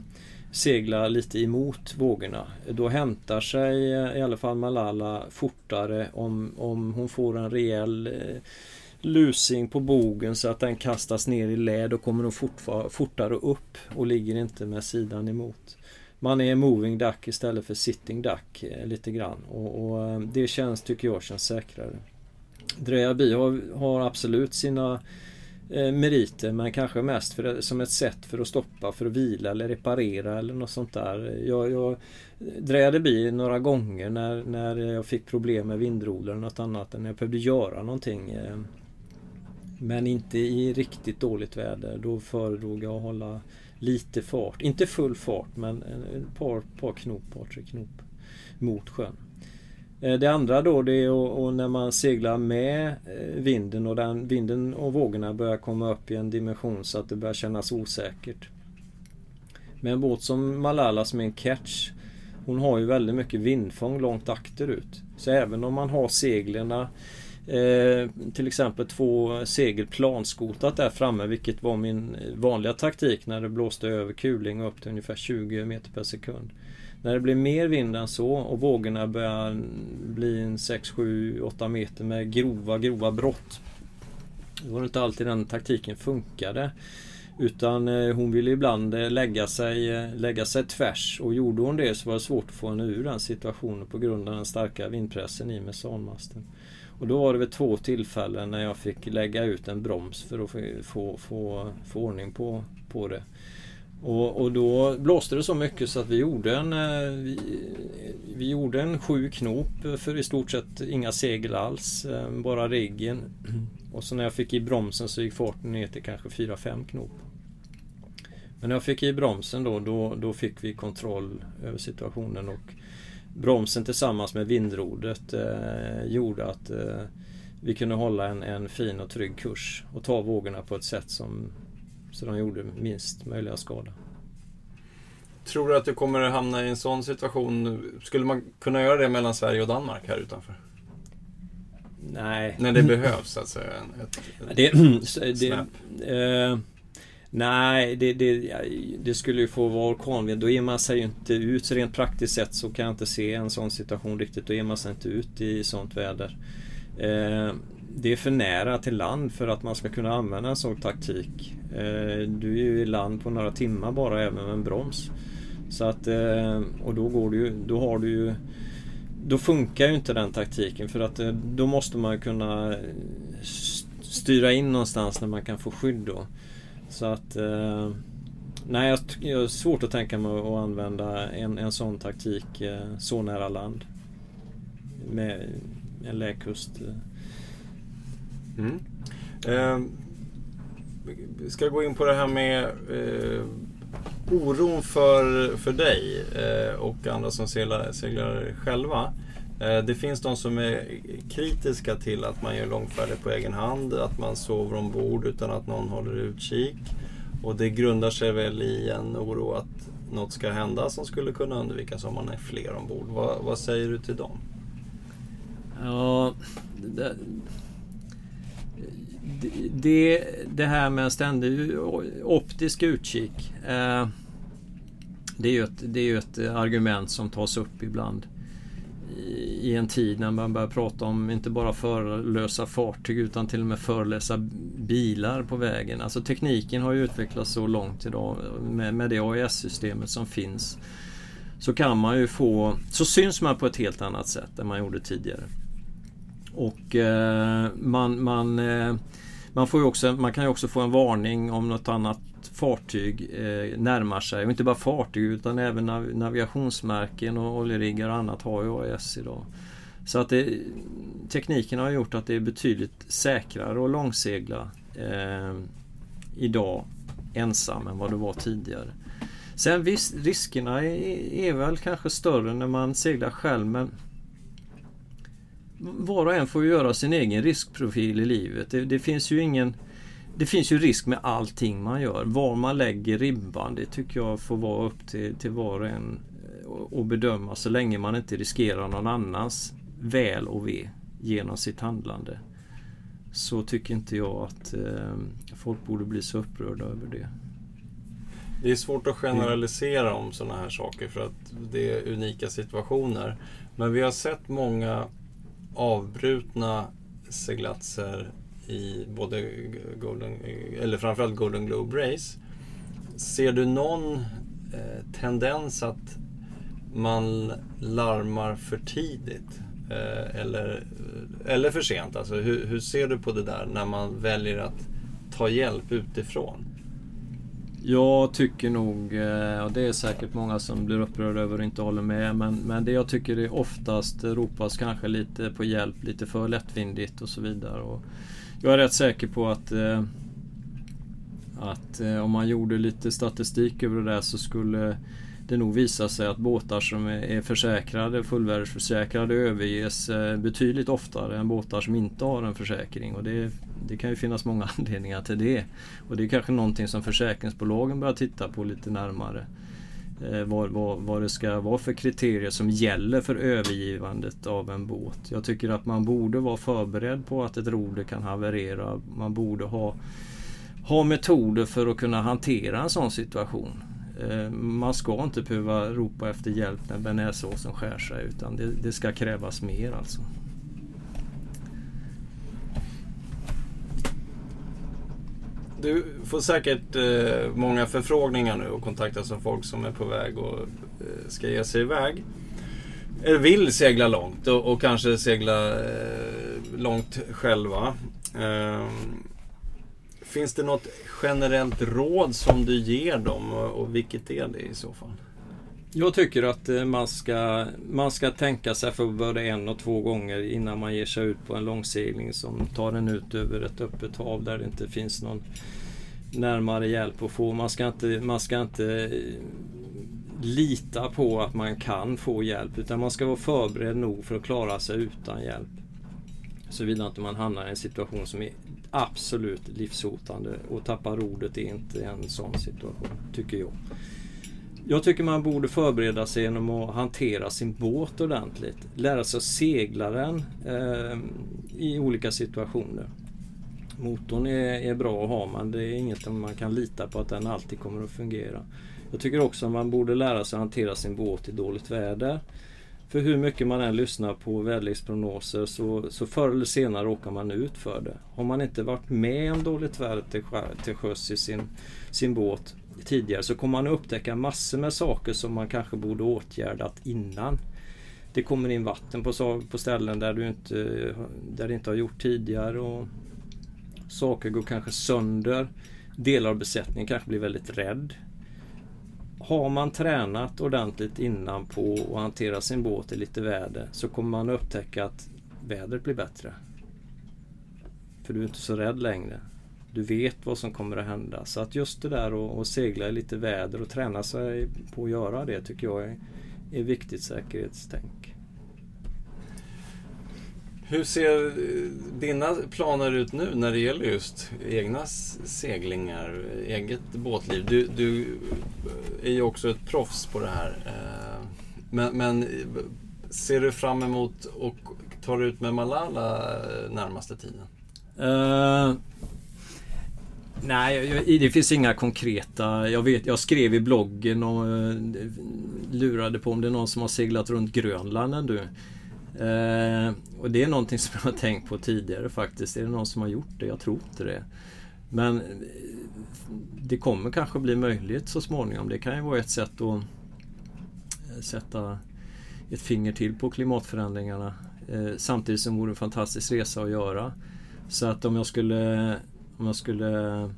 segla lite emot vågorna. Då hämtar sig eh, i alla fall Malala fortare om, om hon får en rejäl eh, lusing på bogen så att den kastas ner i lä. Då kommer fortare upp och ligger inte med sidan emot. Man är moving duck istället för sitting duck eh, lite grann och, och eh, det känns, tycker jag, känns säkrare. Drejabi har, har absolut sina eh, meriter men kanske mest för, som ett sätt för att stoppa, för att vila eller reparera eller något sånt där. Jag, jag drejade bi några gånger när, när jag fick problem med vindrodlar eller något annat. När jag behövde göra någonting. eh, men inte i riktigt dåligt väder. Då föredrog jag att hålla lite fart. Inte full fart men ett par, par knop, par tre knop mot sjön. Eh, det andra då det är att- och när man seglar med eh, vinden och den vinden och vågorna börjar komma upp i en dimension så att det börjar kännas osäkert. Med en båt som Malala som är en catch Hon har ju väldigt mycket vindfång långt akterut. Så även om man har seglerna eh, till exempel två segel planskotat där framme vilket var min vanliga taktik när det blåste över kuling upp till ungefär 20 meter per sekund. När det blir mer vind än så och vågorna börjar bli en 6, 7, 8 meter med grova, grova brott. Då var det inte alltid den taktiken funkade. Utan eh, hon ville ibland eh, lägga sig, eh, lägga sig tvärs och gjorde hon det så var det svårt att få henne ur den situationen på grund av den starka vindpressen i mesanmasten. Och då var det vid två tillfällen när jag fick lägga ut en broms för att få, få, få, få ordning på, på det. Och, och då blåste det så mycket så att vi gjorde en eh, vi, vi gjorde en sju knop för i stort sett inga segel alls. Eh, bara riggen. Och så när jag fick i bromsen så gick farten ner till kanske 4-5 knop. Men när jag fick i bromsen då, då, då fick vi kontroll över situationen och bromsen tillsammans med vindrodet eh, gjorde att eh, vi kunde hålla en, en, fin och trygg kurs och ta vågorna på ett sätt som så de gjorde minst möjliga skada. Tror du att du kommer hamna i en sån situation? Skulle man kunna göra det mellan Sverige och Danmark här utanför? Nej. När det behövs så att säga? Ett, ett det, det, eh, nej, det, det, det, skulle ju få vara orkanvind. Då ger man sig ju inte ut. Så rent praktiskt sett så kan jag inte se en sån situation riktigt. Då ger man sig inte ut i sånt väder. Eh, det är för nära till land för att man ska kunna använda en sån taktik. Eh, du är ju i land på några timmar bara även med en broms. Så att, eh, och då går du då har du ju Då funkar ju inte den taktiken för att eh, då måste man kunna styra in någonstans när man kan få skydd då. Så att eh, Nej, jag, jag har svårt att tänka mig att använda en, en sån taktik eh, så nära land. Med en läkkust. Eh. Mm. Eh, ska gå in på det här med eh, oron för, för dig eh, och andra som seglar, seglar själva. Eh, det finns de som är kritiska till att man gör långfärder på egen hand, att man sover ombord utan att någon håller utkik. Och det grundar sig väl i en oro att något ska hända som skulle kunna undvikas om man är fler ombord. Vad, vad säger du till dem? Ja, det, det, det här med en ständig optisk utkik. Eh, det är ju ett, det är ett argument som tas upp ibland i en tid när man börjar prata om inte bara förlösa fartyg utan till och med förlösa bilar på vägen. Alltså tekniken har ju utvecklats så långt idag med, med det AIS-systemet som finns. Så kan man ju få, så syns man på ett helt annat sätt än man gjorde tidigare. Och eh, man, man eh, man, får också, man kan ju också få en varning om något annat fartyg eh, närmar sig. Och inte bara fartyg utan även nav navigationsmärken och oljeriggar och annat har ju AIS idag. Så att det, tekniken har gjort att det är betydligt säkrare att långsegla eh, idag ensam än vad det var tidigare. Sen visst, riskerna är, är väl kanske större när man seglar själv men var och en får göra sin egen riskprofil i livet. Det, det, finns ju ingen det finns ju risk med allting man gör. Var man lägger ribban det tycker jag får vara upp till, till var och en eh, att bedöma så länge man inte riskerar någon annans väl och ve genom sitt handlande. Så tycker inte jag att eh, folk borde bli så upprörda över det. Det är svårt att generalisera om sådana här saker för att det är unika situationer. Men vi har sett många avbrutna seglatser i både Golden, eller framförallt Golden Globe Race. Ser du någon eh, tendens att man larmar för tidigt? Eh, eller, eh, eller för sent? Alltså, hur, hur ser du på det där när man väljer att ta hjälp utifrån? Jag tycker nog, eh, och det är säkert många som blir upprörda över och inte håller med, men, men det jag tycker är oftast ropas kanske lite på hjälp, lite för lättvindigt och så vidare. Och jag är rätt säker på att eh, att eh, om man gjorde lite statistik över det där så skulle det nog visa sig att båtar som är försäkrade, fullvärdesförsäkrade överges eh, betydligt oftare än båtar som inte har en försäkring. Och det det kan ju finnas många anledningar till det. Och det är kanske någonting som försäkringsbolagen börjar titta på lite närmare. Eh, vad, vad, vad det ska vara för kriterier som gäller för övergivandet av en båt. Jag tycker att man borde vara förberedd på att ett roder kan haverera. Man borde ha, ha metoder för att kunna hantera en sån situation. Eh, man ska inte behöva ropa efter hjälp när benäsåsen skär sig utan det, det ska krävas mer alltså. Du får säkert eh, många förfrågningar nu och kontaktas av folk som är på väg och eh, ska ge sig iväg. Eller vill segla långt och, och kanske segla eh, långt själva. Ehm, finns det något generellt råd som du ger dem och, och vilket är det i så fall? Jag tycker att eh, man ska, man ska tänka sig för både en och två gånger innan man ger sig ut på en långsegling som tar en ut över ett öppet hav där det inte finns någon närmare hjälp att få. Man ska inte, man ska inte eh, lita på att man kan få hjälp utan man ska vara förberedd nog för att klara sig utan hjälp. Såvida inte man hamnar i en situation som är absolut livshotande och tappa rodet är inte en sån situation, tycker jag. Jag tycker man borde förbereda sig genom att hantera sin båt ordentligt. Lära sig att segla den eh, i olika situationer. Motorn är, är, bra att ha men det är inget man kan lita på att den alltid kommer att fungera. Jag tycker också att man borde lära sig att hantera sin båt i dåligt väder. För hur mycket man än lyssnar på väderleksprognoser så, så förr eller senare åker man ut för det. Har man inte varit med om dåligt väder till, till sjöss i sin, sin båt tidigare så kommer man att upptäcka massor med saker som man kanske borde åtgärdat innan. Det kommer in vatten på, på ställen där, du inte, där det inte har gjort tidigare. Och saker går kanske sönder. Delar av besättningen kanske blir väldigt rädd. Har man tränat ordentligt innan på att hantera sin båt i lite väder så kommer man att upptäcka att vädret blir bättre. För du är inte så rädd längre. Du vet vad som kommer att hända. Så att just det där att segla i lite väder och träna sig på att göra det tycker jag är, är viktigt säkerhetstänk. Hur ser dina planer ut nu när det gäller just egna seglingar, eget båtliv? Du, du är ju också ett proffs på det här. Eh, men, men ser du fram emot och tar ut med Malala närmaste tiden? Uh, nej, det finns inga konkreta. Jag, vet, jag skrev i bloggen och eh, lurade på om det är någon som har seglat runt Grönland ännu. Eh, och det är någonting som jag har tänkt på tidigare faktiskt. Är det någon som har gjort det? Jag tror inte det. Men eh, det kommer kanske bli möjligt så småningom. Det kan ju vara ett sätt att eh, sätta ett finger till på klimatförändringarna. Eh, samtidigt som det vore en fantastisk resa att göra. Så att om jag skulle, om jag skulle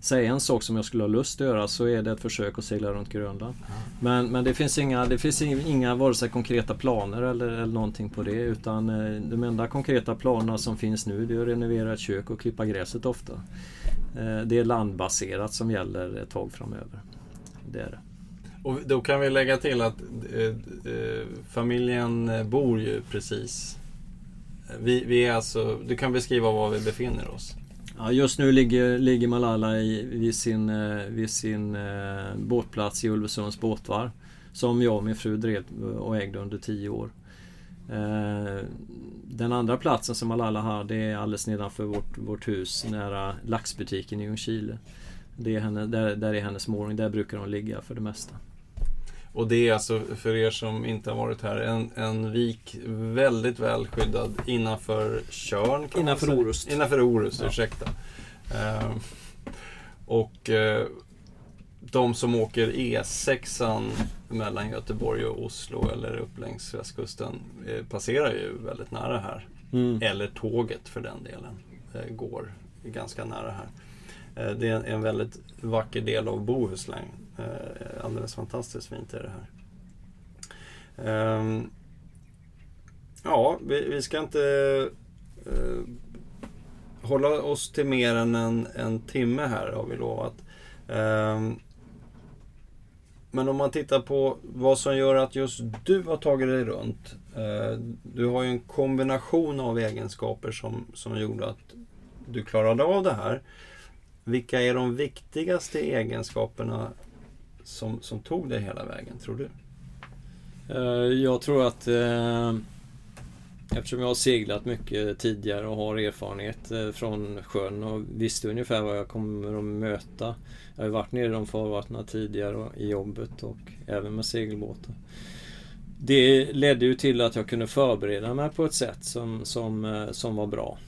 säga en sak som jag skulle ha lust att göra så är det ett försök att segla runt Grönland. Men, men det finns inga, det finns inga vare sig konkreta planer eller, eller någonting på det utan eh, de enda konkreta planerna som finns nu det är att renovera ett kök och klippa gräset ofta. Eh, det är landbaserat som gäller ett tag framöver. Det är det. Och då kan vi lägga till att eh, familjen bor ju precis vi, vi är alltså, du kan beskriva var vi befinner oss. Ja, just nu ligger, ligger Malala i, vid sin, eh, vid sin eh, båtplats i Ulvesunds båtvarv. Som jag och min fru drev och ägde under tio år. Eh, den andra platsen som Malala har det är alldeles nedanför vårt, vårt hus nära laxbutiken i Ljungskile. Det är henne, där, där är hennes målning, där brukar hon ligga för det mesta. Och det är alltså, för er som inte har varit här, en, en vik väldigt väl skyddad innanför Körn. Innanför Orust. Innanför Orust, ja. ursäkta. Uh, och uh, de som åker E6 mellan Göteborg och Oslo eller upp längs västkusten uh, passerar ju väldigt nära här. Mm. Eller tåget för den delen eh, går ganska nära här. Det är en väldigt vacker del av Bohuslän Eh, Eh, alldeles fantastiskt fint är det här. Ehm, ja, vi, vi, ska inte eh, hålla oss till mer än en, en timme här har vi lovat. Ehm, men om man tittar på vad som gör att just du har tagit dig runt. Eh, du har ju en kombination av egenskaper som, som gjorde att du klarade av det här. Vilka är de viktigaste egenskaperna som, som tog dig hela vägen, tror du? Eh, jag tror att eh, Eftersom jag har seglat mycket tidigare och har erfarenhet eh, från sjön och visste ungefär vad jag kommer att möta. Jag har varit nere i de farvattnen tidigare i jobbet och även med segelbåtar. Det ledde ju till att jag kunde förbereda mig på ett sätt som, som, som var bra.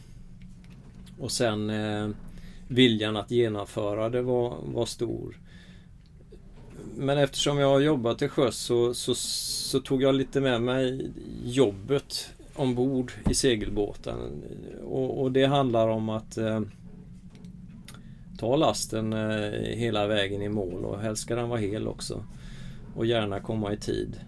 Och sen eh, viljan att genomföra det var, var stor men eftersom jag har jobbat till sjöss så, så, så, tog jag lite med mig jobbet ombord i segelbåten. Och, och det handlar om att eh, ta lasten eh, hela vägen i mål och helst ska den vara hel också. Och gärna komma i tid.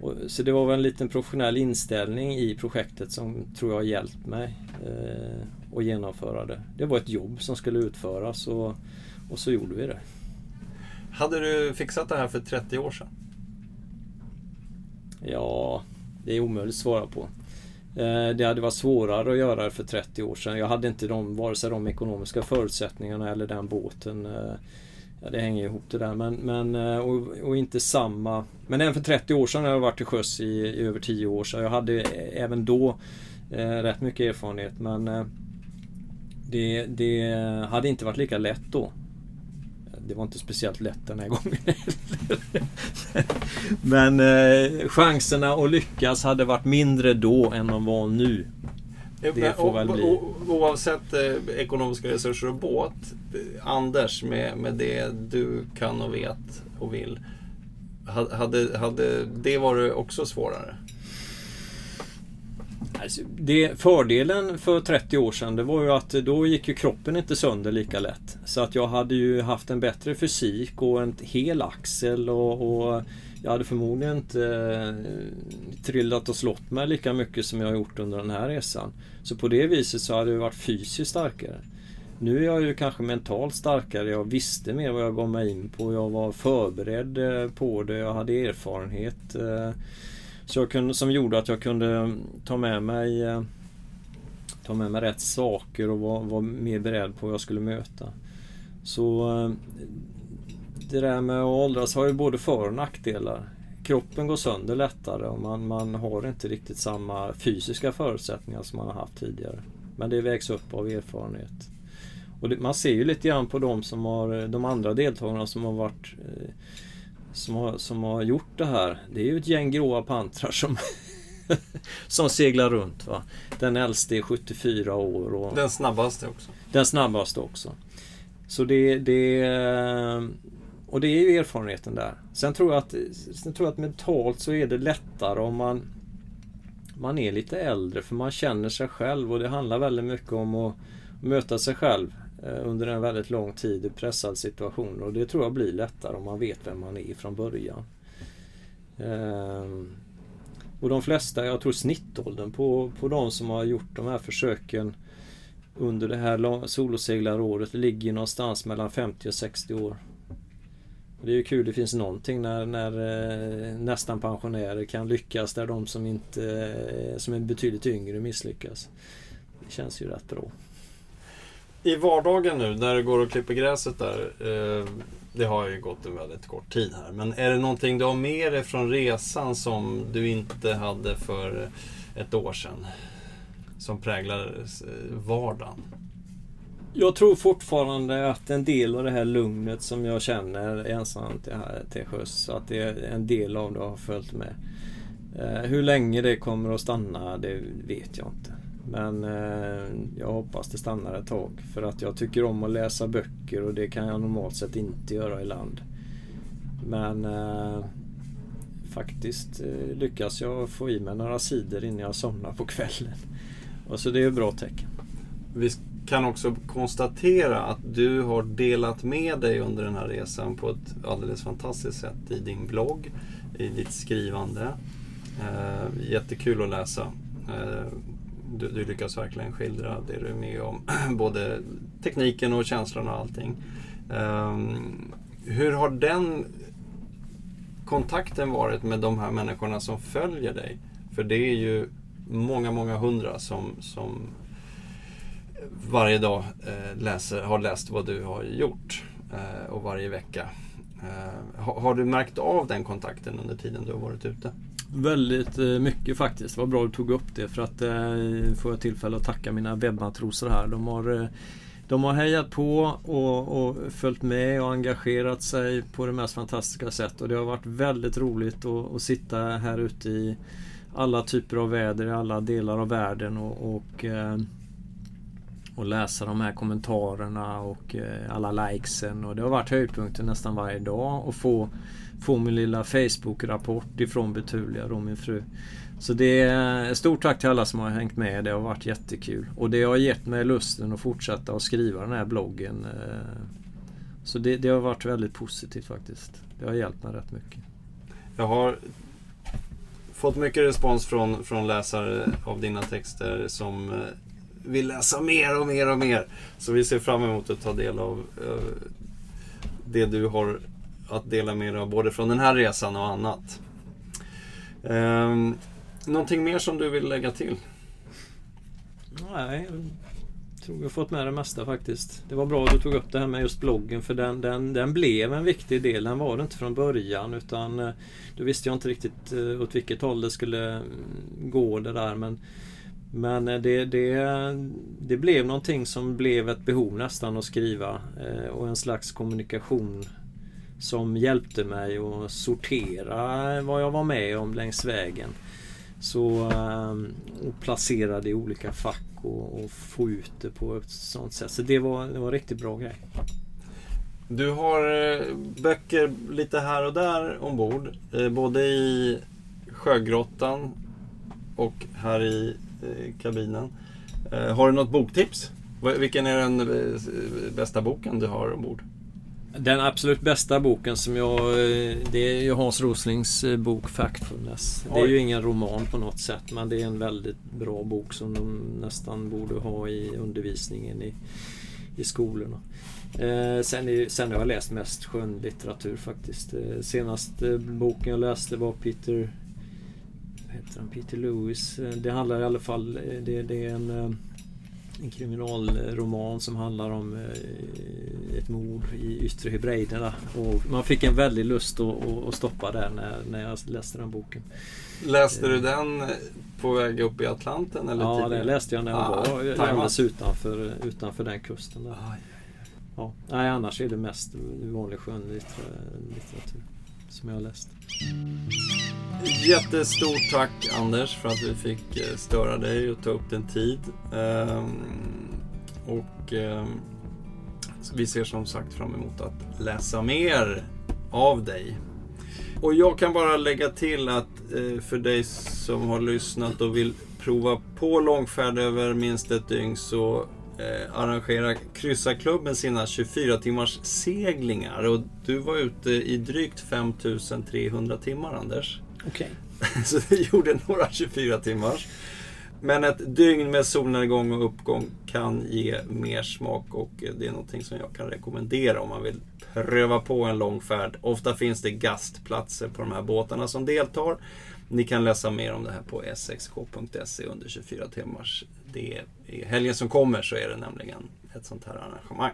Och, så det var väl en liten professionell inställning i projektet som tror jag har hjälpt mig eh, att genomföra det. Det var ett jobb som skulle utföras och, och så gjorde vi det. Hade du fixat det här för 30 år sedan? Ja, det är omöjligt att svara på. Eh, det hade varit svårare att göra det för 30 år sedan. Jag hade inte de, vare sig de ekonomiska förutsättningarna eller den båten. Eh, ja, det hänger ihop det där. Men, men, eh, och, och, inte samma... Men även för 30 år sedan har jag varit till sjöss i, i över 10 år. Så jag hade även då eh, rätt mycket erfarenhet. Men eh, det, det hade inte varit lika lätt då det var inte speciellt lätt den här gången Men eh, chanserna att lyckas hade varit mindre då än de var nu. Det får väl bli. Oavsett eh, ekonomiska resurser och båt. Anders, med, med det du kan och vet och vill. Hade, hade det varit också svårare? Alltså, det, fördelen för 30 år sedan det var ju att då gick ju kroppen inte sönder lika lätt. Så att jag hade ju haft en bättre fysik och en hel axel och, och jag hade förmodligen inte eh, trillat och slått mig lika mycket som jag har gjort under den här resan. Så på det viset så hade jag varit fysiskt starkare. Nu är jag ju kanske mentalt starkare. Jag visste mer vad jag gav mig in på. Jag var förberedd eh, på det. Jag hade erfarenhet. Eh, så jag kunde, som gjorde att jag kunde mm, ta med mig eh, Ta med mig rätt saker och vara var mer beredd på vad jag skulle möta. Så eh, Det där med att åldras har ju både för och nackdelar. Kroppen går sönder lättare och man, man har inte riktigt samma fysiska förutsättningar som man har haft tidigare. Men det vägs upp av erfarenhet. Och det, man ser ju lite grann på de som har, de andra deltagarna som har varit eh, som har, som har gjort det här. Det är ju ett gäng gråa pantrar som som seglar runt. Va? Den äldste är 74 år. Och den snabbaste också. Den snabbaste också. Så det, det och det är ju erfarenheten där. Sen tror jag att, sen tror jag att mentalt så är det lättare om man man är lite äldre för man känner sig själv och det handlar väldigt mycket om att möta sig själv. Eh, under en väldigt lång tid i pressad situation och det tror jag blir lättare om man vet vem man är från början. Ehm, och de flesta, jag tror snittåldern på, på de som har gjort de här försöken under det här soloseglaråret ligger någonstans mellan 50 och 60 år. Det är ju kul, det finns någonting när, när eh, nästan pensionärer kan lyckas där de som, inte, eh, som är betydligt yngre misslyckas. Det känns ju rätt bra i vardagen nu, när du går och klipper gräset där. Eh, det har ju gått en väldigt kort tid här. Men är det någonting du har med dig från resan som du inte hade för ett år sedan? Som präglar eh, vardagen? Jag tror fortfarande att en del av det här lugnet som jag känner ensam till, till sjöss, att det är en del av det har följt med. Eh, hur länge det kommer att stanna, det vet jag inte. Men eh, jag hoppas det stannar ett tag. För att jag tycker om att läsa böcker och det kan jag normalt sett inte göra i land. Men eh, faktiskt eh, lyckas jag få i mig några sidor innan jag somnar på kvällen. Och så det är ett bra tecken. Vi kan också konstatera att du har delat med dig under den här resan på ett alldeles fantastiskt sätt i din blogg, i ditt skrivande. Eh, jättekul att läsa. Eh, du, du, lyckas verkligen skildra det du är med om. Både tekniken och känslan och allting. Um, hur har den kontakten varit med de här människorna som följer dig? För det är ju många, många hundra som, som eh, varje dag eh, läser, har läst vad du har gjort. Eh, och varje vecka. Eh, har, har, du märkt av den kontakten under tiden du har varit ute? Väldigt eh, mycket faktiskt. Det var bra att du tog upp det för att eh, får jag tillfälle att tacka mina webbmatroser här. De har, eh, de har hejat på och, och, följt med och engagerat sig på det mest fantastiska sätt. Och det har varit väldigt roligt att, att sitta här ute i alla typer av väder i alla delar av världen och, och, eh, och läsa de här kommentarerna och alla likesen. Och det har varit höjdpunkten nästan varje dag och få få min lilla Facebook-rapport ifrån Betulia och min fru. Så det är stort tack till alla som har hängt med. Det har varit jättekul. Och det har gett mig lusten att fortsätta att skriva den här bloggen. Eh, så det, det har varit väldigt positivt faktiskt. Det har hjälpt mig rätt mycket. Jag har fått mycket respons från, från läsare av dina texter som eh, vill läsa mer och mer och mer. Så vi ser fram emot att ta del av eh, det du har att dela med dig av både från den här resan och annat. Eh, någonting mer som du vill lägga till? Nej, jag tror jag har fått med det mesta faktiskt. Det var bra att du tog upp det här med just bloggen för den, den, den blev en viktig del. Den var det inte från början utan eh, då visste jag inte riktigt eh, åt vilket håll det skulle mm, gå det där. Men, men eh, det, det, det blev någonting som blev ett behov nästan att skriva och en slags kommunikation som hjälpte mig att sortera vad jag var med om längs vägen. Så ehm, och placera det i olika fack och, och, få ut det på ett sånt sätt. Så det var, det var en riktigt bra grej. Du har eh, böcker lite här och där ombord. Eh, både i Sjögrottan och här i eh, kabinen. Har du något boktips? Vilken är den bästa boken du har ombord? Den absolut bästa boken som jag... Eh, det är ju Hans Roslings eh, bok Factfulness. Det är ju ingen roman på något sätt men det är en väldigt bra bok som de nästan borde ha i undervisningen i, i skolorna. Eh, sen, är, sen har jag läst mest skönlitteratur faktiskt. Eh, senaste boken jag läste var Peter... Vad heter han? Peter Lewis. Eh, det handlar i alla fall... Det, det är en en kriminalroman som handlar om eh, ett mord i Yttre Hebriderna. Och man fick en väldig lust att, att stoppa där när, när jag läste den boken. Läste du den på väg upp i Atlanten? Eller ja, tidigare? den läste jag när jag ah, var alldeles utanför, utanför den kusten. Där. Ah, ja. Nej, annars är det mest vanlig skönlitteratur som jag har läst. Jättestort tack Anders för att vi fick eh, störa dig och ta upp din tid. Ehm, och ehm, vi ser som sagt fram emot att läsa mer av dig. Och jag kan bara lägga till att eh, för dig som har lyssnat och vill prova på långfärd över minst ett dygn så eh, arrangerar Kryssarklubben sina 24 timmars seglingar. Och du var ute i drygt 5300 timmar Anders. Okej. Okay. Så du gjorde några 24 timmars. Men ett dygn med solnedgång och uppgång kan ge mer smak och det är någonting som jag kan rekommendera om man vill pröva på en lång färd. Ofta finns det gastplatser på de här båtarna som deltar. Ni kan läsa mer om det här på sxk.se under 24 timmars. Det i helgen som kommer så är det nämligen ett sånt här arrangemang.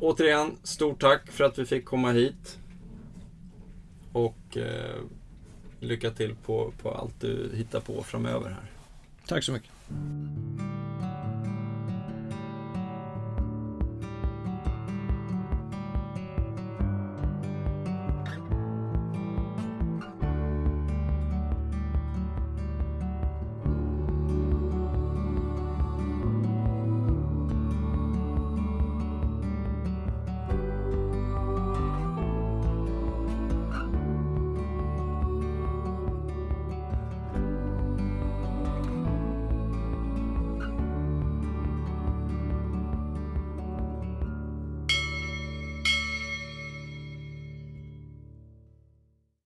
Återigen, stort tack för att vi fick komma hit. Och eh, lycka till på, på allt du hittar på framöver här. Tack så mycket.